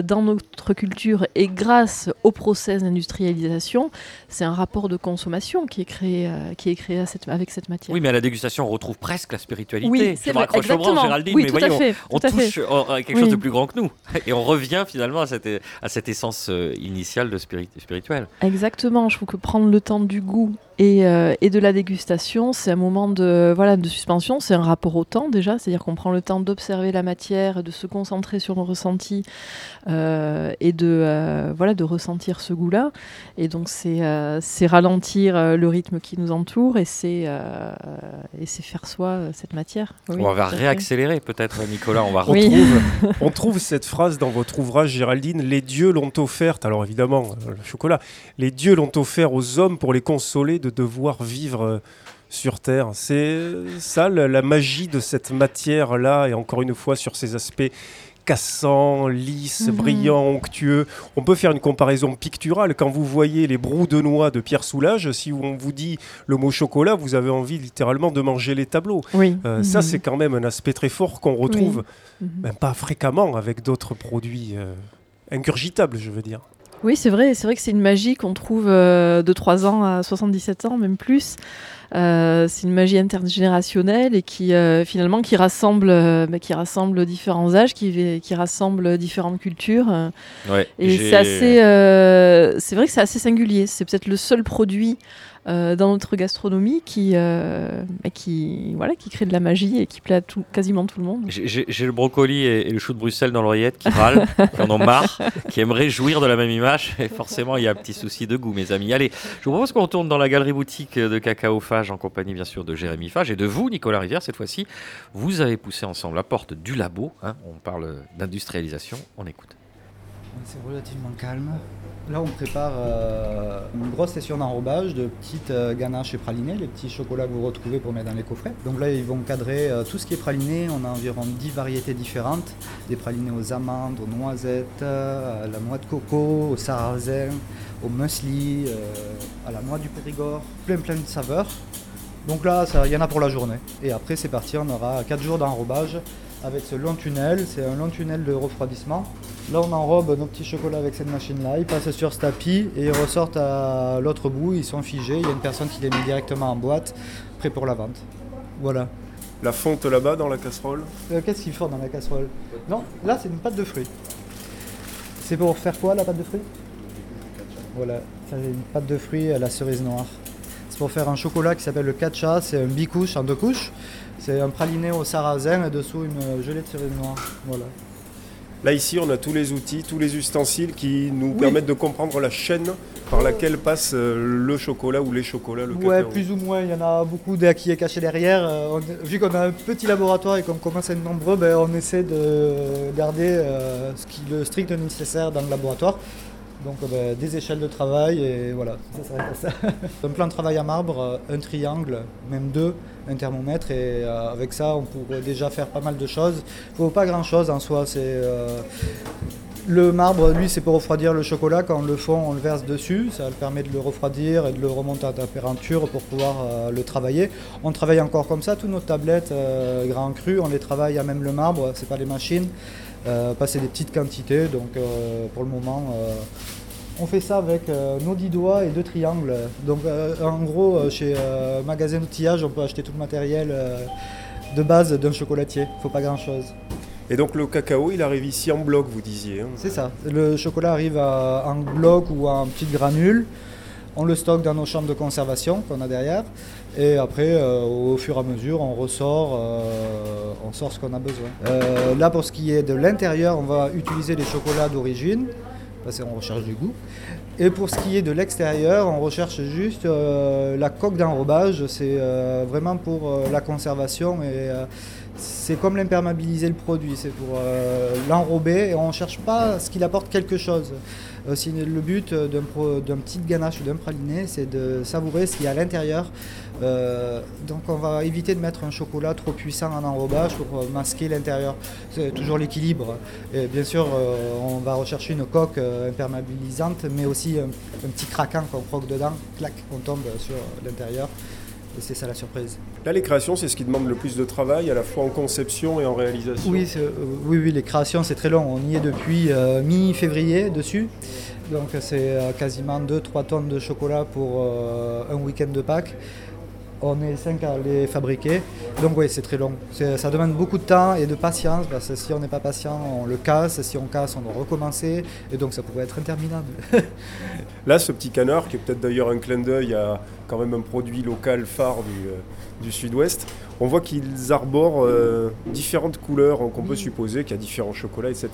dans notre culture et grâce au process d'industrialisation, c'est un rapport de consommation qui est créé, euh, qui est créé cette- avec cette matière. Oui, mais à la dégustation, on retrouve presque la spiritualité. Oui, c'est vrai, exactement. Géraldine, oui, mais tout voyez, à fait. on tout à fait. touche euh, à quelque chose de plus grand que nous. Et on revient finalement à cette, à cette essence euh, initiale de spirit, spirituelle. Exactement, je trouve que prendre le temps du goût et, euh, et de la dégustation, c'est un moment de, voilà, de suspension, c'est un rapport au temps déjà, c'est-à-dire qu'on prend le temps d'observer la matière, de se concentrer sur le ressenti euh, et de, euh, voilà, de ressentir ce goût-là. Et donc c'est euh, c'est ralentir euh, le rythme qui nous entoure et c'est euh, et c'est faire soi euh, cette matière. Oui, on va réaccélérer peut-être, Nicolas. On va Oui. On trouve cette phrase dans votre ouvrage, Géraldine. Les dieux l'ont offerte, alors évidemment, euh, le chocolat, les dieux l'ont offert aux hommes pour les consoler de devoir vivre euh, sur Terre. C'est ça la, la magie de cette matière-là, et encore une fois sur ces aspects cassant, lisse, Mhm. brillant, onctueux. On peut faire une comparaison picturale. Quand vous voyez les brous de noix de Pierre Soulages, si on vous dit le mot chocolat, vous avez envie littéralement de manger les tableaux. Oui. Euh, Ça, Mhm. c'est quand même un aspect très fort qu'on retrouve, Mhm. même pas fréquemment, avec d'autres produits euh, ingurgitables, je veux dire. Oui, c'est vrai, c'est vrai que c'est une magie qu'on trouve euh, de 3 ans à 77 ans, même plus. Euh, c'est une magie intergénérationnelle et qui euh, finalement qui rassemble, euh, bah, qui rassemble différents âges, qui, qui rassemble différentes cultures. Ouais, et c'est assez, euh, c'est vrai que c'est assez singulier. C'est peut-être le seul produit euh, dans notre gastronomie qui, euh, bah, qui, voilà, qui crée de la magie et qui plaît à tout, quasiment tout le monde. J'ai- le brocoli et, et le chou de Bruxelles dans l'oreillette qui râlent, qui en ont marre, qui aimeraient jouir de la même image. Et forcément, il y a un petit souci de goût, mes amis. Allez, je vous propose qu'on retourne dans la galerie boutique de Cacao Fage en compagnie, bien sûr, de Jérémy Fage et de vous, Nicolas Rivière. Cette fois-ci, vous avez poussé ensemble la porte du labo. hein. on parle d'industrialisation. On écoute. C'est relativement calme. Là, on prépare euh, une grosse session d'enrobage de petites euh, ganaches et pralinés, les petits chocolats que vous retrouvez pour mettre dans les coffrets. Donc là, ils vont cadrer euh, tout ce qui est praliné. On a environ 10 variétés différentes. Des pralinés aux amandes, aux noisettes, à la noix de coco, au sarrasin, au muesli, à la noix du Périgord. Plein, plein de saveurs. Donc là, il y en a pour la journée. Et après, c'est parti, on aura 4 jours d'enrobage avec ce long tunnel. C'est un long tunnel de refroidissement. Là, on enrobe nos petits chocolats avec cette machine-là. Ils passent sur ce tapis et ils ressortent à l'autre bout. Ils sont figés. Il y a une personne qui les met directement en boîte, prêt pour la vente. Voilà. La fonte là-bas dans la casserole. Euh, Qu'est-ce qu'ils font dans la casserole? Non, là, c'est une pâte de fruits. C'est pour faire quoi, la pâte de fruits? Voilà, ça, c'est une pâte de fruits à la cerise noire. C'est pour faire un chocolat qui s'appelle le katcha. C'est un bicouche en deux couches. C'est un praliné au sarrasin et dessous une gelée de cerise noire. Voilà. Là, ici, on a tous les outils, tous les ustensiles qui nous Oui. permettent de comprendre la chaîne par laquelle passe euh, le chocolat ou les chocolats, le Ouais, cacao. plus ou moins. Il y en a beaucoup qui est caché derrière. Euh, on- vu qu'on a un petit laboratoire et qu'on commence à être nombreux, ben, on essaie de garder euh, ce qui, le strict nécessaire dans le laboratoire. Donc euh, ben, des échelles de travail et voilà, ça s'arrête à ça. un plan de travail à marbre, euh, un triangle, même deux, un thermomètre et euh, avec ça on pourrait déjà faire pas mal de choses. Il faut pas grand chose en soi, c'est le marbre, lui, c'est pour refroidir le chocolat. Quand on le fond, on le verse dessus. Ça permet de le refroidir et de le remonter à température pour pouvoir le travailler. On travaille encore comme ça. Toutes nos tablettes euh, grand cru, on les travaille à même le marbre. C'est pas les machines. Euh, passer des petites quantités. Donc, euh, pour le moment, euh, on fait ça avec nos 10 doigts et deux triangles. Donc, en gros, chez Magasin d'outillage, on peut acheter tout le matériel de base d'un chocolatier. Faut pas grand chose. Et donc le cacao, il arrive ici en bloc, vous disiez. hein. C'est ça. Le chocolat arrive à- en bloc ou en petites granules. On le stocke dans nos chambres de conservation qu'on a derrière. Et après, euh, au fur et à mesure, on ressort, euh, on sort ce qu'on a besoin. Euh, là, pour ce qui est de l'intérieur, on va utiliser les chocolats d'origine, parce qu'on recherche du goût. Et pour ce qui est de l'extérieur, on recherche juste la coque d'enrobage. C'est vraiment pour la conservation et c'est comme l'imperméabiliser le produit. C'est pour l'enrober et on ne cherche pas ce qu'il apporte quelque chose. Euh, le but euh, d'un petit ganache ou d'un praliné, c'est de savourer ce qu'il y a à l'intérieur. Euh, donc on va éviter de mettre un chocolat trop puissant en enrobage pour masquer l'intérieur. C'est toujours l'équilibre. Bien sûr, on va rechercher une coque imperméabilisante, mais aussi un, un petit craquant qu'on croque dedans, clac, on tombe sur l'intérieur. Et c'est ça la surprise. Là, les créations, c'est ce qui demande le plus de travail, à la fois en conception et en réalisation. Oui, euh, oui, oui, les créations, c'est très long. On y est depuis euh, mi-février dessus. Donc c'est euh, quasiment 2-3 tonnes de chocolat pour euh, un week-end de Pâques. On est 5 à les fabriquer. Donc oui, c'est très long. Ça demande beaucoup de temps et de patience. Parce que si on n'est pas patient, on le casse. Si on casse, on doit recommencer. Et donc ça pourrait être interminable. Là, ce petit canard, qui est peut-être d'ailleurs un clin d'œil à quand même un produit local phare du, euh, du sud-ouest, on voit qu'ils arborent euh, différentes couleurs, hein, qu'on peut supposer qu'il y a différents chocolats, etc.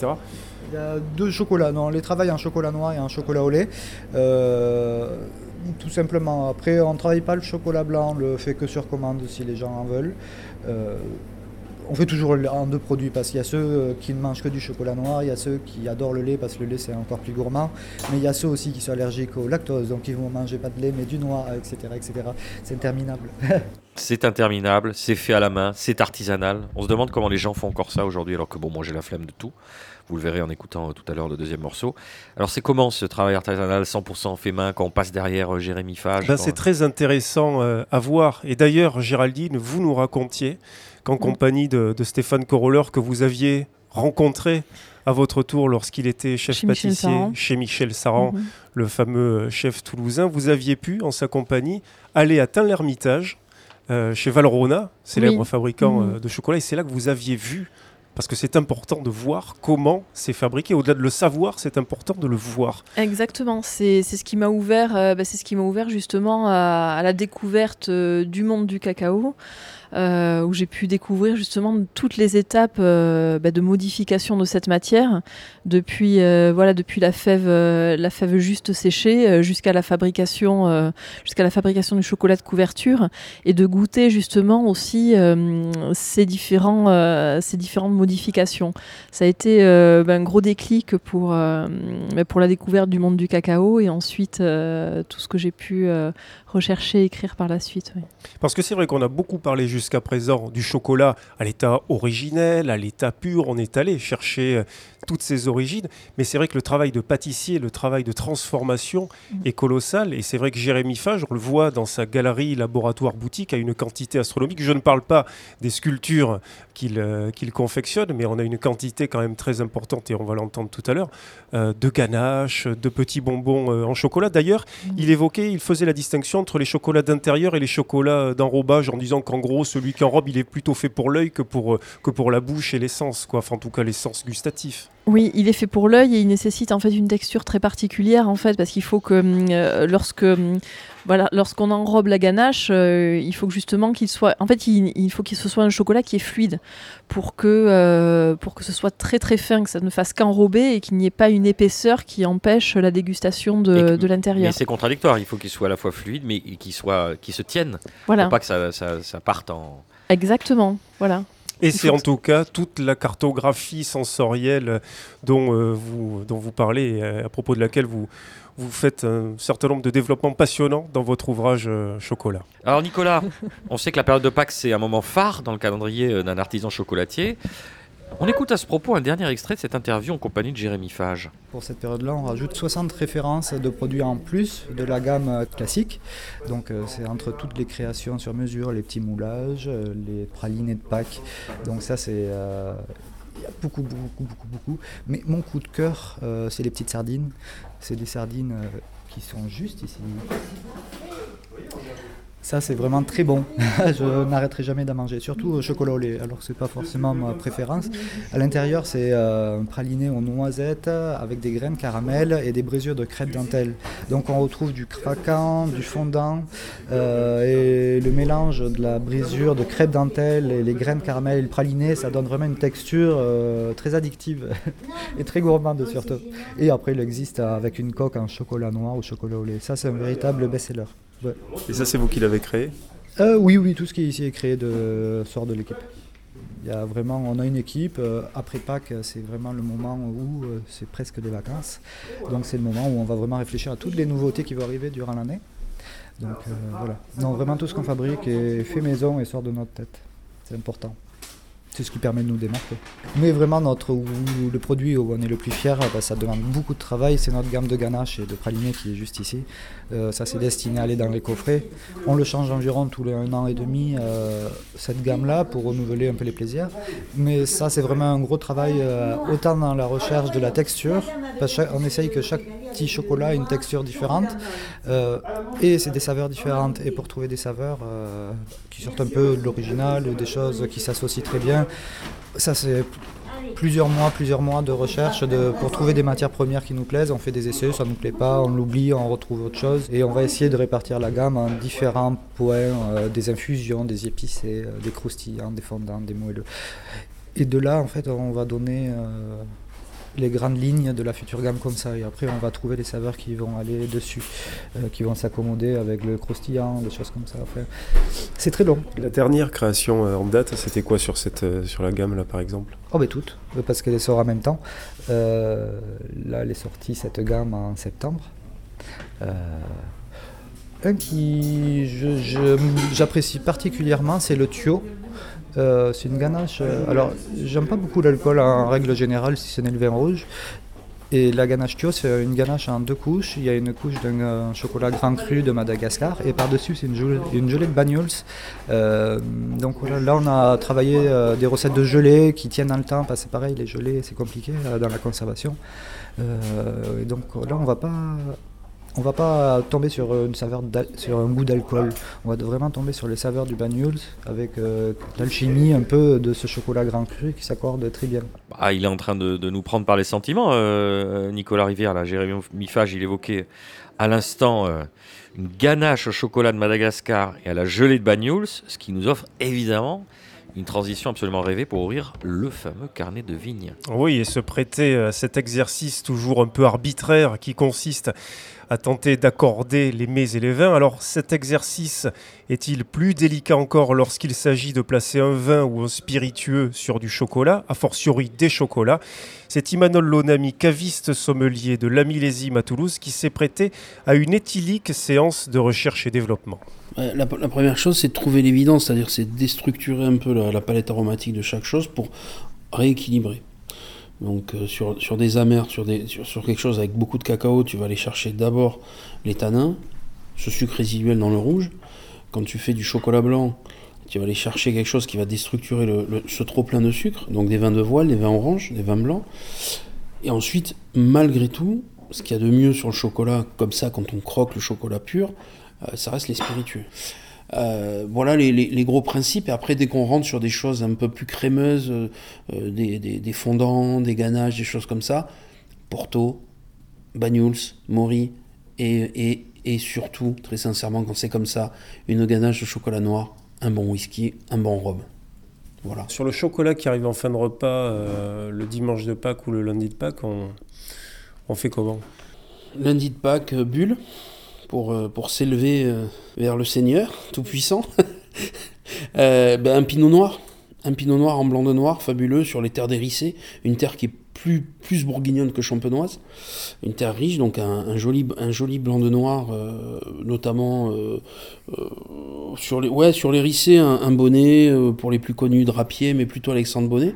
Il y a deux chocolats, non, on les travaille en chocolat noir et en chocolat au lait. Euh, tout simplement. Après, on ne travaille pas le chocolat blanc, on le fait que sur commande si les gens en veulent. Euh, on fait toujours en deux produits parce qu'il y a ceux qui ne mangent que du chocolat noir, il y a ceux qui adorent le lait parce que le lait c'est encore plus gourmand, mais il y a ceux aussi qui sont allergiques au lactose, donc ils vont manger pas de lait mais du noir, etc. etc. C'est interminable. c'est interminable, c'est fait à la main, c'est artisanal. On se demande comment les gens font encore ça aujourd'hui alors que bon, moi j'ai la flemme de tout. Vous le verrez en écoutant euh, tout à l'heure le deuxième morceau. Alors c'est comment ce travail artisanal 100% fait main quand on passe derrière euh, Jérémy Fage ben, C'est très intéressant euh, à voir. Et d'ailleurs, Géraldine, vous nous racontiez qu'en mm. compagnie de, Stéphane Coroller, que vous aviez rencontré à votre tour lorsqu'il était chef pâtissier chez Michel Saran, mm-hmm. le fameux chef toulousain, vous aviez pu, en sa compagnie, aller à Tain-l'Hermitage, chez Valrona, célèbre fabricant mm-hmm. de chocolat, et c'est là que vous aviez vu parce que c'est important de voir comment c'est fabriqué. Au-delà de le savoir, c'est important de le voir. Exactement, c'est ce qui m'a ouvert, euh, bah, c'est ce qui m'a ouvert justement à, la découverte euh, du monde du cacao. Euh, où j'ai pu découvrir justement toutes les étapes euh, bah, de modification de cette matière, depuis euh, voilà depuis la fève la fève juste séchée jusqu'à la fabrication jusqu'à la fabrication du chocolat de couverture et de goûter justement aussi ces différents ces différentes modifications. Ça a été bah, un gros déclic pour bah, pour la découverte du monde du cacao et ensuite tout ce que j'ai pu rechercher écrire par la suite. Parce que c'est vrai qu'on a beaucoup parlé jusqu'à présent du chocolat à l'état originel, à l'état pur. On est allé chercher euh, toutes ses origines. Mais c'est vrai que le travail de pâtissier, le travail de transformation mm. est colossal. Et c'est vrai que Jérémy Fage, on le voit dans sa galerie laboratoire boutique, a une quantité astronomique. Je ne parle pas des sculptures qu'il euh, confectionne, mais on a une quantité quand même très importante, et on va l'entendre tout à l'heure, euh, de ganaches, de petits bonbons en chocolat. D'ailleurs, mm. il évoquait, il faisait la distinction entre les chocolats d'intérieur et les chocolats d'enrobage en disant qu'en gros, celui qui enrobe, il est plutôt fait pour l'œil que pour, euh, la bouche et l'essence, quoi. En tout cas, l'essence gustatif. Oui, il est fait pour l'œil et il nécessite en fait une texture très particulière en fait parce qu'il faut que hum, euh, lorsque hum, voilà, lorsqu'on enrobe la ganache, euh, il faut que justement qu'il soit en fait il, faut qu'il soit un chocolat qui est fluide pour que pour que ce soit très très fin, que ça ne fasse qu'enrober et qu'il n'y ait pas une épaisseur qui empêche la dégustation de, de l'intérieur. Mais c'est contradictoire, il faut qu'il soit à la fois fluide mais qu'il soit qui se tienne voilà. pour pas que ça, ça, ça parte en Exactement, voilà. Et c'est en tout cas toute la cartographie sensorielle dont, euh, vous, dont vous parlez, euh, à propos de laquelle vous, vous faites un certain nombre de développements passionnants dans votre ouvrage euh, Chocolat. Alors Nicolas, on sait que la période de Pâques, c'est un moment phare dans le calendrier d'un artisan chocolatier. On écoute à ce propos un dernier extrait de cette interview en compagnie de Jérémy Fage. Pour cette période-là, on rajoute 60 références de produits en plus de la gamme classique. Donc euh, c'est entre toutes les créations sur mesure, les petits moulages, euh, les pralinés de Pâques. Donc ça c'est... Euh, il y a beaucoup, beaucoup, beaucoup, beaucoup. Mais mon coup de cœur, c'est les petites sardines. C'est des sardines qui sont juste ici. Ça, c'est vraiment très bon. je n'arrêterai jamais d'en manger, surtout au chocolat au lait, alors que ce n'est pas forcément ma préférence. À l'intérieur, c'est euh, praliné aux noisettes avec des graines caramel et des brisures de crêpe dentelle. Donc, on retrouve du craquant, du fondant euh, et le mélange de la brisure de crêpe dentelle et les graines caramel et le praliné, ça donne vraiment une texture euh, très addictive et très gourmande surtout. Et après, il existe avec une coque en chocolat noir ou chocolat au lait. Ça, c'est un véritable best-seller. Et ça, c'est vous qui l'avez créé euh, Oui, oui, tout ce qui est ici est créé de, sort de l'équipe. Il y a vraiment, on a une équipe. Euh, après Pâques, c'est vraiment le moment où euh, c'est presque des vacances. Donc c'est le moment où on va vraiment réfléchir à toutes les nouveautés qui vont arriver durant l'année. Donc voilà. Non, vraiment tout ce qu'on fabrique est fait maison et sort de notre tête. C'est important. C'est ce qui permet de nous démarquer. Mais vraiment, notre, le produit où on est le plus fier, bah, ça demande beaucoup de travail. C'est notre gamme de ganache et de pralinés qui est juste ici. Euh, ça, c'est destiné à aller dans les coffrets. On le change environ tous les un an et demi, euh, cette gamme-là, pour renouveler un peu les plaisirs. Mais ça, c'est vraiment un gros travail, euh, autant dans la recherche de la texture. on essaye que chaque chocolat une texture différente. et c'est des saveurs différentes. Et pour trouver des saveurs qui sortent un peu de l'original, des choses qui s'associent très bien, ça, c'est plusieurs mois, plusieurs mois de recherche de, pour trouver des matières premières qui nous plaisent. On fait des essais, ça ne nous plaît pas, on l'oublie, on retrouve autre chose. Et on va essayer de répartir la gamme en différents points, euh, des infusions, des épicés, euh, des croustillants, des fondants, des moelleux. Et de là, en fait, on va donner euh, les grandes lignes de la future gamme comme ça. Et après, on va trouver les saveurs qui vont aller dessus, euh, qui vont s'accommoder avec le croustillant, des choses comme ça. Enfin, c'est très long. La dernière création euh, en date, c'était quoi sur, cette, euh, sur la gamme là par exemple? Oh, ben toutes, parce qu'elle sort en même temps. Euh, là, elle est sortie cette gamme en septembre. Euh, un qui j'apprécie particulièrement, c'est le Thio. Euh, c'est une ganache. euh, alors, j'aime pas beaucoup l'alcool en règle générale, si ce n'est le vin rouge. Et la ganache Thio, c'est une ganache en deux couches. Il y a une couche d'un euh, chocolat grand cru de Madagascar et par-dessus, c'est une, gelée- de. Euh, donc là, on a travaillé des recettes de gelée qui tiennent dans le temps, parce que c'est pareil, les gelées, c'est compliqué dans la conservation. Et donc là, on va pas. On va pas tomber sur une saveur sur un goût d'alcool. On va vraiment tomber sur les saveurs du Banyuls avec euh, l'alchimie un peu de ce chocolat grand cru qui s'accorde très bien. Ah, il est en train de, nous prendre par les sentiments, euh, Nicolas Rivière. Là, Jérémy Mifage, il évoquait à l'instant euh, une ganache au chocolat de Madagascar et à la gelée de Banyuls, ce qui nous offre évidemment une transition absolument rêvée pour ouvrir le fameux carnet de vigne. Oui, et se prêter à cet exercice toujours un peu arbitraire qui consiste à tenter d'accorder les mets et les vins. Alors cet exercice est-il plus délicat encore lorsqu'il s'agit de placer un vin ou un spiritueux sur du chocolat, a fortiori des chocolats? C'est Imanol Lonami, caviste sommelier de la millésime à Toulouse, qui s'est prêté à une éthylique séance de recherche et développement. La, première chose, c'est de trouver l'évidence, c'est-à-dire c'est déstructurer un peu la, palette aromatique de chaque chose pour rééquilibrer. Donc euh, sur, des amers, sur, quelque chose avec beaucoup de cacao, tu vas aller chercher d'abord les tanins, ce sucre résiduel dans le rouge. Quand tu fais du chocolat blanc, tu vas aller chercher quelque chose qui va déstructurer ce trop plein de sucre, donc des vins de voile, des vins oranges, des vins blancs. Et ensuite, malgré tout, ce qu'il y a de mieux sur le chocolat, comme ça, quand on croque le chocolat pur, ça reste les spiritueux. Euh, voilà les, les- les gros principes. Et après, dès qu'on rentre sur des choses un peu plus crémeuses, euh, euh, des, des- des fondants, des ganaches, des choses comme ça, Porto, Banyuls, Mori, et, et, et surtout, très sincèrement, quand c'est comme ça, une ganache de chocolat noir, un bon whisky, un bon rhum. Voilà. Sur le chocolat qui arrive en fin de repas euh, le dimanche de Pâques ou le lundi de Pâques, on, on fait comment? Lundi de Pâques, euh, bulle, pour, euh, pour s'élever euh, vers le Seigneur Tout-Puissant. Euh, ben, un pinot noir. Un pinot noir en blanc de noir, fabuleux, sur les terres d'Hérissé. Une terre qui est plus, plus bourguignonne que champenoise. Une terre riche, donc un, joli, un joli blanc de noir, notamment sur les, ouais, sur l'Hérissé, un, un bonnet, pour les plus connus, Drapier, mais plutôt Alexandre Bonnet,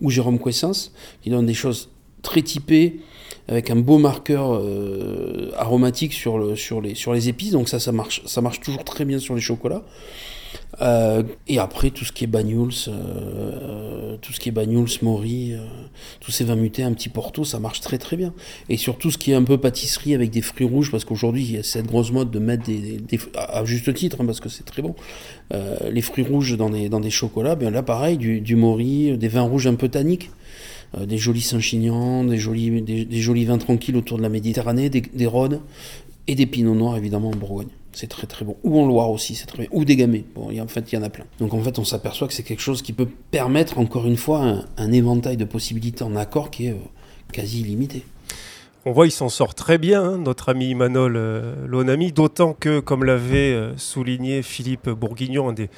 ou Jérôme Quessens, qui donne des choses très typées, avec un beau marqueur euh, aromatique sur, le, sur, les, sur les épices. Donc ça, ça marche, ça marche toujours très bien sur les chocolats. Euh, et après, tout ce qui est Banyuls, euh, tout ce qui est Mori, tous ces vins mutés, un petit Porto, ça marche très très bien. Et surtout ce qui est un peu pâtisserie avec des fruits rouges, parce qu'aujourd'hui, il y a cette grosse mode de mettre des, à juste titre, hein, parce que c'est très bon, les fruits rouges dans des, dans des chocolats. Bien là, pareil, du, du Mori, des vins rouges un peu tanniques. Euh, des jolis Saint-Chinian, des jolis, des, jolis vins tranquilles autour de la Méditerranée, des, des Rhodes et des Pinots Noirs évidemment en Bourgogne. C'est très très bon. Ou en Loire aussi, c'est très bien. Ou des gamay. Bon, en fait, il y en a plein. Donc en fait, on s'aperçoit que c'est quelque chose qui peut permettre encore une fois un, éventail de possibilités en accord qui est euh, quasi illimité. On voit, il s'en sort très bien, hein, notre ami Manol euh, Lonami, d'autant que, comme l'avait euh, souligné Philippe Bourguignon, un des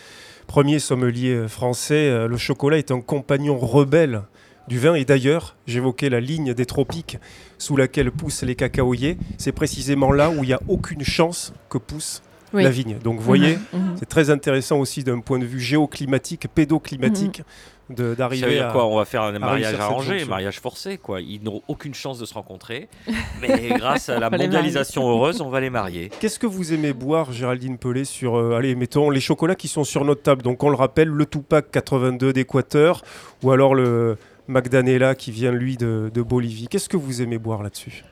premiers sommeliers français, le chocolat est un compagnon rebelle du vin. Et d'ailleurs, j'évoquais la ligne des tropiques sous laquelle poussent les cacaoyers. C'est précisément là où il n'y a aucune chance que pousse Oui. la vigne. Donc, vous voyez, Mhm. c'est très intéressant aussi d'un point de vue géoclimatique, pédoclimatique, veut d'arriver dire à... quoi? On va faire un mariage arrangé, mariage forcé, quoi. Ils n'auront aucune chance de se rencontrer, mais grâce à la mondialisation heureuse, on va les marier. Qu'est-ce que vous aimez boire, Géraldine Pelé, sur, euh, allez, mettons, les chocolats qui sont sur notre table? Donc, on le rappelle, le Tupac 82 d'Équateur ou alors le Magdanella qui vient, lui, de, de Bolivie. Qu'est-ce que vous aimez boire là-dessus?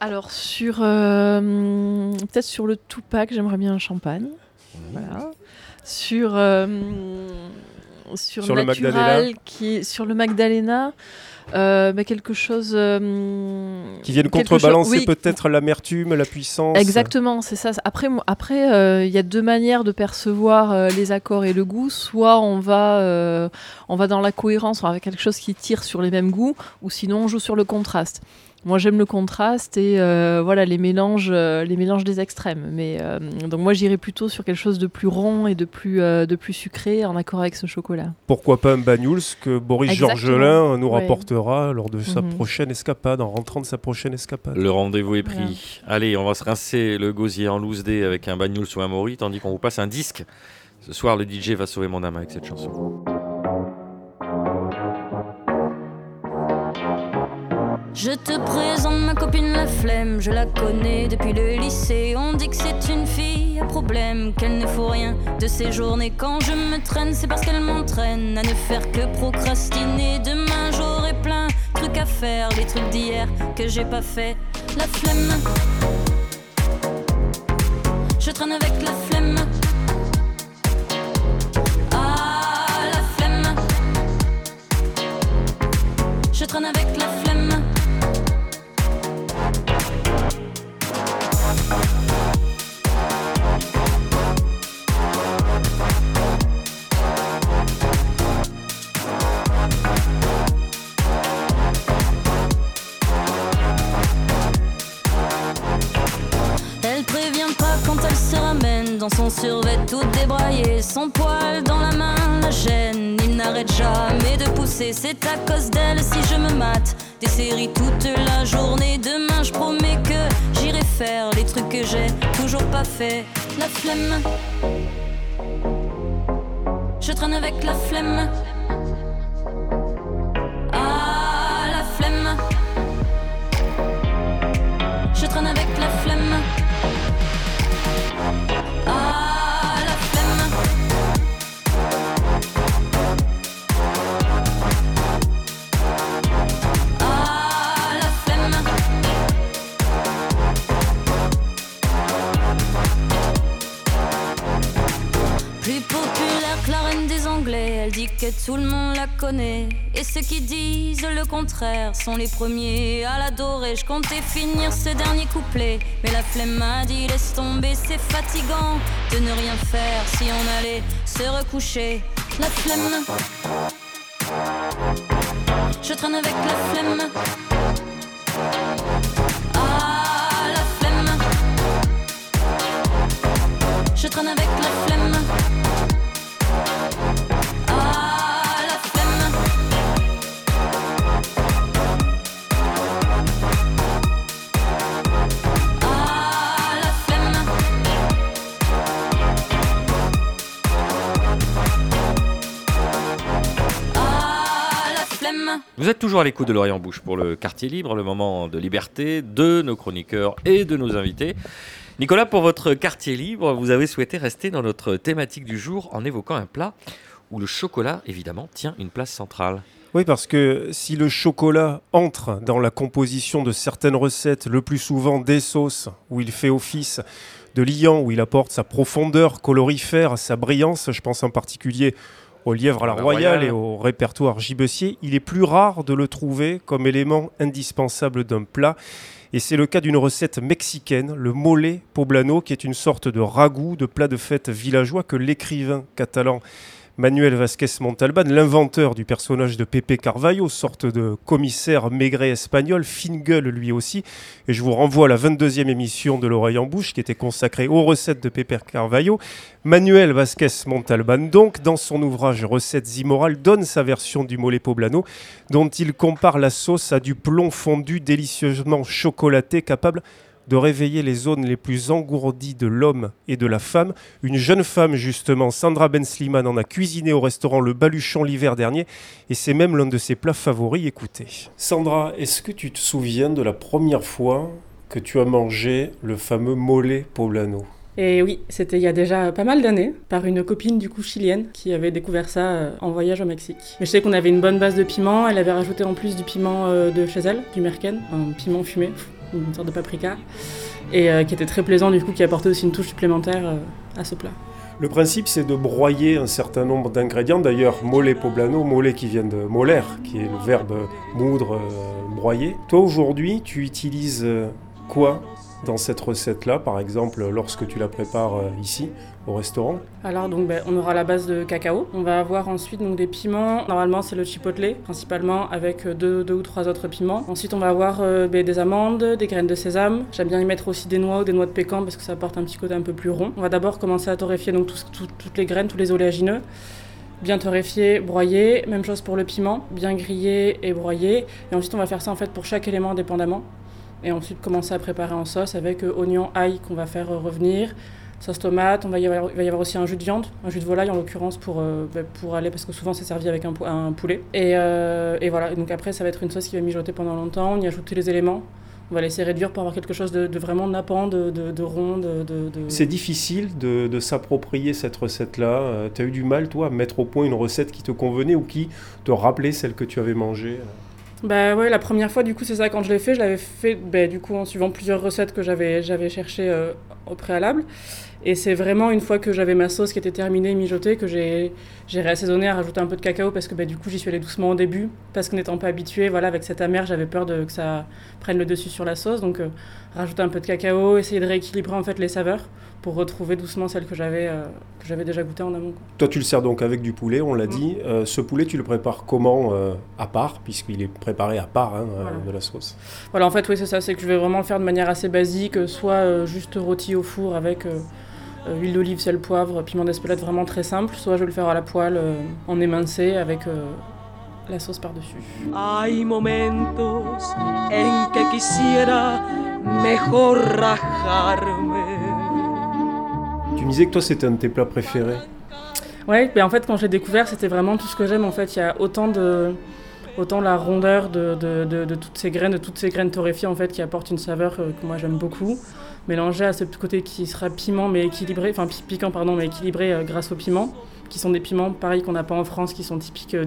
Alors sur euh, peut-être sur le Tupac, j'aimerais bien un champagne. Voilà. Sur euh, sur, Sur le Natural, Magdalena? qui est sur le Magdalena. Euh, mais quelque chose euh, qui viennent contrebalancer oui. peut-être l'amertume, la puissance. Exactement, c'est ça. Après, après, euh, il y a deux manières de percevoir euh, les accords et le goût. Soit on va, euh, on va dans la cohérence, on va avec quelque chose qui tire sur les mêmes goûts, ou sinon on joue sur le contraste. Moi, j'aime le contraste et euh, voilà les mélanges, euh, les mélanges des extrêmes. Mais euh, donc moi, j'irais plutôt sur quelque chose de plus rond et de plus, euh, de plus sucré, en accord avec ce chocolat. Pourquoi pas un Banyuls que Boris Exactement. Georgelin nous Ouais. rapportera lors de sa Mhm. prochaine escapade, en rentrant de sa prochaine escapade? Le rendez-vous est pris. Allez, on va se rincer le gosier en loose day avec un bagnoul ou un mori, tandis qu'on vous passe un disque. Ce soir, le DJ va sauver mon âme avec cette chanson. Je te présente ma copine la flemme, je la connais depuis le lycée. On dit que c'est une fille à problème, qu'elle ne faut rien de ses journées. Quand je me traîne, c'est parce qu'elle m'entraîne à ne faire que procrastiner. Demain j'aurai plein de trucs à faire, les trucs d'hier que j'ai pas fait. La flemme. Je traîne avec la flemme. Ah, la flemme. Je traîne avec la flemme. Se ramène dans son survêt tout débraillé, son poil dans la main la gêne. Il n'arrête jamais de pousser, c'est à cause d'elle si je me mate. Des séries toute la journée, demain je promets que j'irai faire les trucs que j'ai toujours pas fait. La flemme, je traîne avec la flemme. Et ceux qui disent le contraire sont les premiers à l'adorer. Je comptais finir ce dernier couplet, mais la flemme m'a dit laisse tomber, c'est fatigant de ne rien faire si on allait se recoucher. La flemme. Je traîne avec la flemme. Ah, la flemme. Je traîne avec la flemme. Vous êtes toujours à l'écoute de l'Orient Bouche pour le quartier libre, le moment de liberté de nos chroniqueurs et de nos invités. Nicolas, pour votre quartier libre, vous avez souhaité rester dans notre thématique du jour en évoquant un plat où le chocolat, évidemment, tient une place centrale. Oui, parce que si le chocolat entre dans la composition de certaines recettes, le plus souvent des sauces, où il fait office de liant, où il apporte sa profondeur colorifère, sa brillance, je pense en particulier au lièvre à la La royale royale. et au répertoire gibecier, il est plus rare de le trouver comme élément indispensable d'un plat. Et c'est le cas d'une recette mexicaine, le mole poblano, qui est une sorte de ragoût de plat de fête villageois que l'écrivain catalan Manuel Vasquez Montalban, l'inventeur du personnage de Pepe Carvalho, sorte de commissaire maigret espagnol, fine gueule lui aussi. Et je vous renvoie à la 22e émission de l'oreille en bouche qui était consacrée aux recettes de Pepe Carvalho. Manuel Vasquez Montalban, donc, dans son ouvrage Recettes immorales, donne sa version du mole poblano, dont il compare la sauce à du plomb fondu délicieusement chocolaté, capable de réveiller les zones les plus engourdies de l'homme et de la femme. Une jeune femme, justement, Sandra Ben Slimane, en a cuisiné au restaurant Le Baluchon l'hiver dernier, et c'est même l'un de ses plats favoris. Écoutez. Sandra, est-ce que tu te souviens de la première fois que tu as mangé le fameux mole poblano? Et oui, c'était il y a déjà pas mal d'années, par une copine du coup chilienne qui avait découvert ça euh, en voyage au Mexique. Mais je sais qu'on avait une bonne base de piment, elle avait rajouté en plus du piment euh, de chez elle, du merken, un piment fumé, une sorte de paprika, et euh, qui était très plaisant du coup, qui apportait aussi une touche supplémentaire euh, à ce plat. Le principe, c'est de broyer un certain nombre d'ingrédients. D'ailleurs, mole poblano, mole qui vient de moler, qui est le verbe moudre, euh, broyer. Toi, aujourd'hui, tu utilises quoi dans cette recette-là, par exemple, lorsque tu la prépares ici? Au restaurant Alors donc ben, on aura la base de cacao. On va avoir ensuite donc des piments. Normalement c'est le chipotle principalement avec deux, deux, ou trois autres piments. Ensuite on va avoir ben, des amandes, des graines de sésame. J'aime bien y mettre aussi des noix ou des noix de pécan parce que ça apporte un petit côté un peu plus rond. On va d'abord commencer à torréfier donc toutes les graines, tous les oléagineux bien torréfier, broyer. Même chose pour le piment, bien griller et broyer. Et ensuite, on va faire ça en fait pour chaque élément indépendamment. Et ensuite, commencer à préparer en sauce avec euh, oignon, ail qu'on va faire euh, revenir, sauce tomate. On va y avoir, il va y avoir aussi un jus de viande, un jus de volaille en l'occurrence pour, euh, bah, pour aller, parce que souvent c'est servi avec un, un poulet. Et, et voilà, et donc après, ça va être une sauce qui va mijoter pendant longtemps. On y ajoute tous les éléments. On va laisser réduire pour avoir quelque chose de, vraiment nappant, de, de, rond. De, C'est difficile de, s'approprier cette recette-là. tu as eu du mal, toi, à mettre au point une recette qui te convenait ou qui te rappelait celle que tu avais mangée bah ouais, la première fois, du coup, c'est ça, quand je l'ai fait, je l'avais fait bah, du coup en suivant plusieurs recettes que j'avais, j'avais cherchées euh, au préalable. Et c'est vraiment une fois que j'avais ma sauce qui était terminée, mijotée, que j'ai, réassaisonné à rajouter un peu de cacao parce que bah, du coup j'y suis allée doucement au début. Parce que n'étant pas habituée, voilà, avec cette amère, j'avais peur de, que ça prenne le dessus sur la sauce. Donc euh, rajouter un peu de cacao, essayer de rééquilibrer en fait les saveurs pour retrouver doucement celle que j'avais, euh, j'avais déjà goûtée en amont. Toi tu le sers donc avec du poulet, on l'a dit. Euh, ce poulet tu le prépares comment à part, puisqu'il est préparé à part hein, de la sauce? Voilà, en fait oui c'est ça, c'est que je vais vraiment le faire de manière assez basique, soit juste rôti au four avec euh, huile d'olive, sel, poivre, piment d'espelette vraiment très simple. Soit je vais le faire à la poêle euh, en émincé avec euh, la sauce par-dessus. Hay momentos en que quisiera mejor Tu me disais que toi c'était un de tes plats préférés. Ouais, mais en fait quand j'ai découvert c'était vraiment tout ce que j'aime en fait. Il y a autant de autant la rondeur de, de, de, toutes ces graines, de toutes ces graines torréfiées en fait qui apportent une saveur que moi j'aime beaucoup mélangé à ce côté qui sera piment mais équilibré, enfin piquant pardon mais équilibré euh, grâce aux piments, qui sont des piments pareils qu'on n'a pas en France, qui sont typiques euh,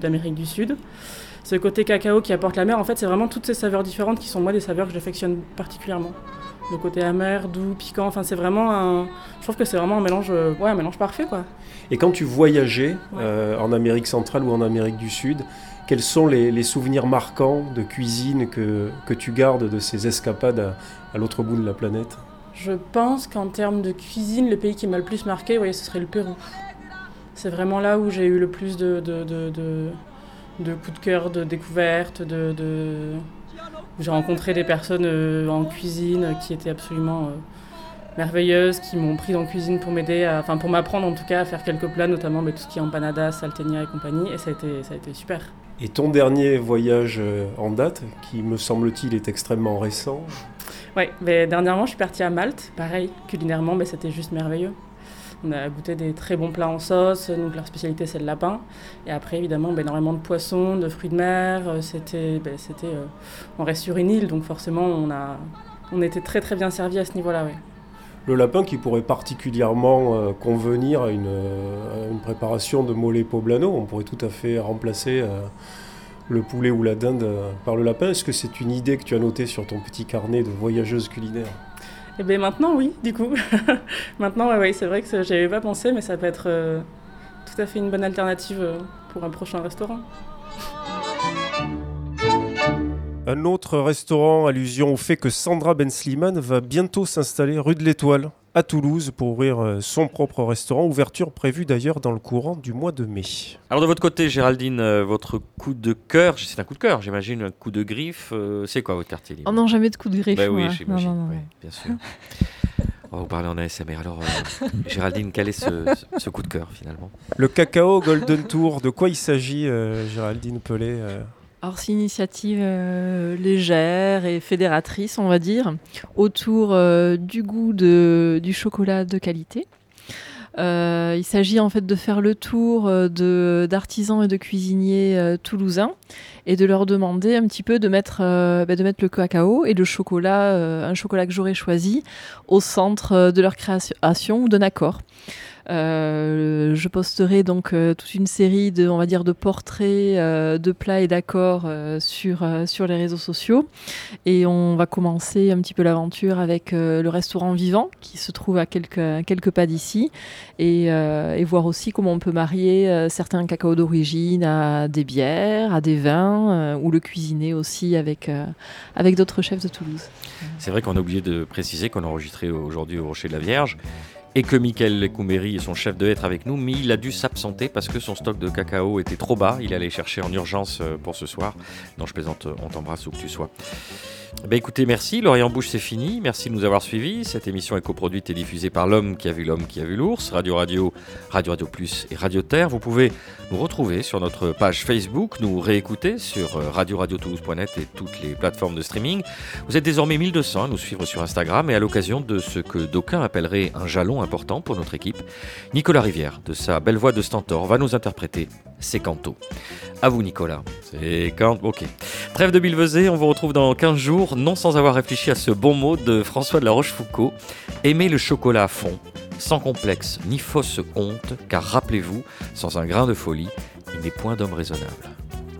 d'Amérique du, Sud. Ce côté cacao qui apporte la mer, en fait c'est vraiment toutes ces saveurs différentes qui sont moi des saveurs que j'affectionne particulièrement. Le côté amer, doux, piquant, enfin c'est vraiment un... Je trouve que c'est vraiment un mélange, euh, ouais, un mélange parfait quoi. Et quand tu voyageais en Amérique centrale ou en Amérique du Sud, quels sont les, souvenirs marquants de cuisine que, tu gardes de ces escapades à, l'autre bout de la planète? Je pense qu'en termes de cuisine, le pays qui m'a le plus marqué, ce serait le Pérou. C'est vraiment là où j'ai eu le plus de, de, de, coups de cœur, de découvertes, de, j'ai rencontré des personnes euh, en cuisine qui étaient absolument euh, merveilleuses, qui m'ont pris la cuisine pour m'aider, enfin pour m'apprendre en tout cas à faire quelques plats, notamment mais tout ce qui est empanadas, salteña et compagnie, et ça a été super. Et ton dernier voyage euh, en date, qui me semble-t-il est extrêmement récent Oui, mais dernièrement je suis partie à Malte, pareil, culinairement, mais c'était juste merveilleux. On a goûté des très bons plats en sauce, donc leur spécialité c'est le lapin. Et après évidemment ben, énormément de poissons, de fruits de mer. Euh, c'était, c'était, euh, on reste sur une île, donc forcément on a, on était très très bien servi à ce niveau-là. Ouais le lapin qui pourrait particulièrement euh, convenir à une, préparation de mollet poblano. On pourrait tout à fait remplacer euh, le poulet ou la dinde euh, par le lapin. Est-ce que c'est une idée que tu as notée sur ton petit carnet de voyageuse culinaire? Eh bien maintenant oui, du coup. maintenant oui, c'est vrai que j'avais pas pensé, mais ça peut être tout à fait une bonne alternative pour un prochain restaurant. Un autre restaurant, allusion au fait que Sandra Ben Slimane va bientôt s'installer rue de l'Étoile à Toulouse pour ouvrir euh, son propre restaurant, ouverture prévue d'ailleurs dans le courant du mois de mai. Alors de votre côté, Géraldine, euh, votre coup de cœur, c'est un coup de cœur, j'imagine, un coup de griffe, euh, c'est quoi votre quartier Oh non, jamais de coup de griffe. Bah oui, j'imagine, bien sûr. On va vous parler en ASMR. Alors, Géraldine, quel est ce, coup de cœur finalement? Le cacao Golden Tour, de quoi il s'agit, Géraldine Pelé c'est une initiative euh, légère et fédératrice, on va dire, autour euh, du goût du chocolat de qualité. Euh, il s'agit en fait de faire le tour d'artisans et de cuisiniers toulousains et de leur demander un petit peu de mettre, bah, de mettre le cacao et le chocolat, un chocolat que j'aurais choisi, au centre de leur création ou d'un accord. Euh, je posterai donc euh, toute une série de, on va dire, de portraits euh, de plats et d'accords sur, sur les réseaux sociaux. Et on va commencer un petit peu l'aventure avec le restaurant vivant qui se trouve à quelques, quelques pas d'ici et, et voir aussi comment on peut marier certains cacao d'origine à des bières, à des vins ou le cuisiner aussi avec, avec d'autres chefs de Toulouse. C'est vrai qu'on a oublié de préciser qu'on a enregistré aujourd'hui au Rocher de la Vierge et que Michael Koumberi est son chef de être avec nous, mais il a dû s'absenter parce que son stock de cacao était trop bas. Il allait chercher en urgence euh, pour ce soir. Non, je plaisante, on t'embrasse où que tu sois. Ben écoutez, merci. L'Orient Bouche, c'est fini. Merci de nous avoir suivis. Cette émission est coproduite et diffusée par l'homme qui a vu l'homme qui a vu l'ours, Radio Radio, Radio Radio Plus et Radio Terre. Vous pouvez nous retrouver sur notre page Facebook, nous réécouter sur euh, radio-radio-toulouse.net et toutes les plateformes de streaming. Vous êtes désormais 1200 à nous suivre sur Instagram et à l'occasion de ce que d'aucuns appelleraient un jalon important pour notre équipe, Nicolas Rivière, de sa belle voix de stentor, va nous interpréter ses cantos. À vous Nicolas. C'est quand Ok. Trêve de Bilvezé, on vous retrouve dans 15 jours, non sans avoir réfléchi à ce bon mot de François de la Rochefoucauld. Aimez le chocolat à fond, sans complexe ni fausse honte, car rappelez-vous, sans un grain de folie, il n'est point d'homme raisonnable.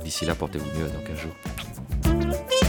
D'ici là, portez-vous mieux dans 15 jours.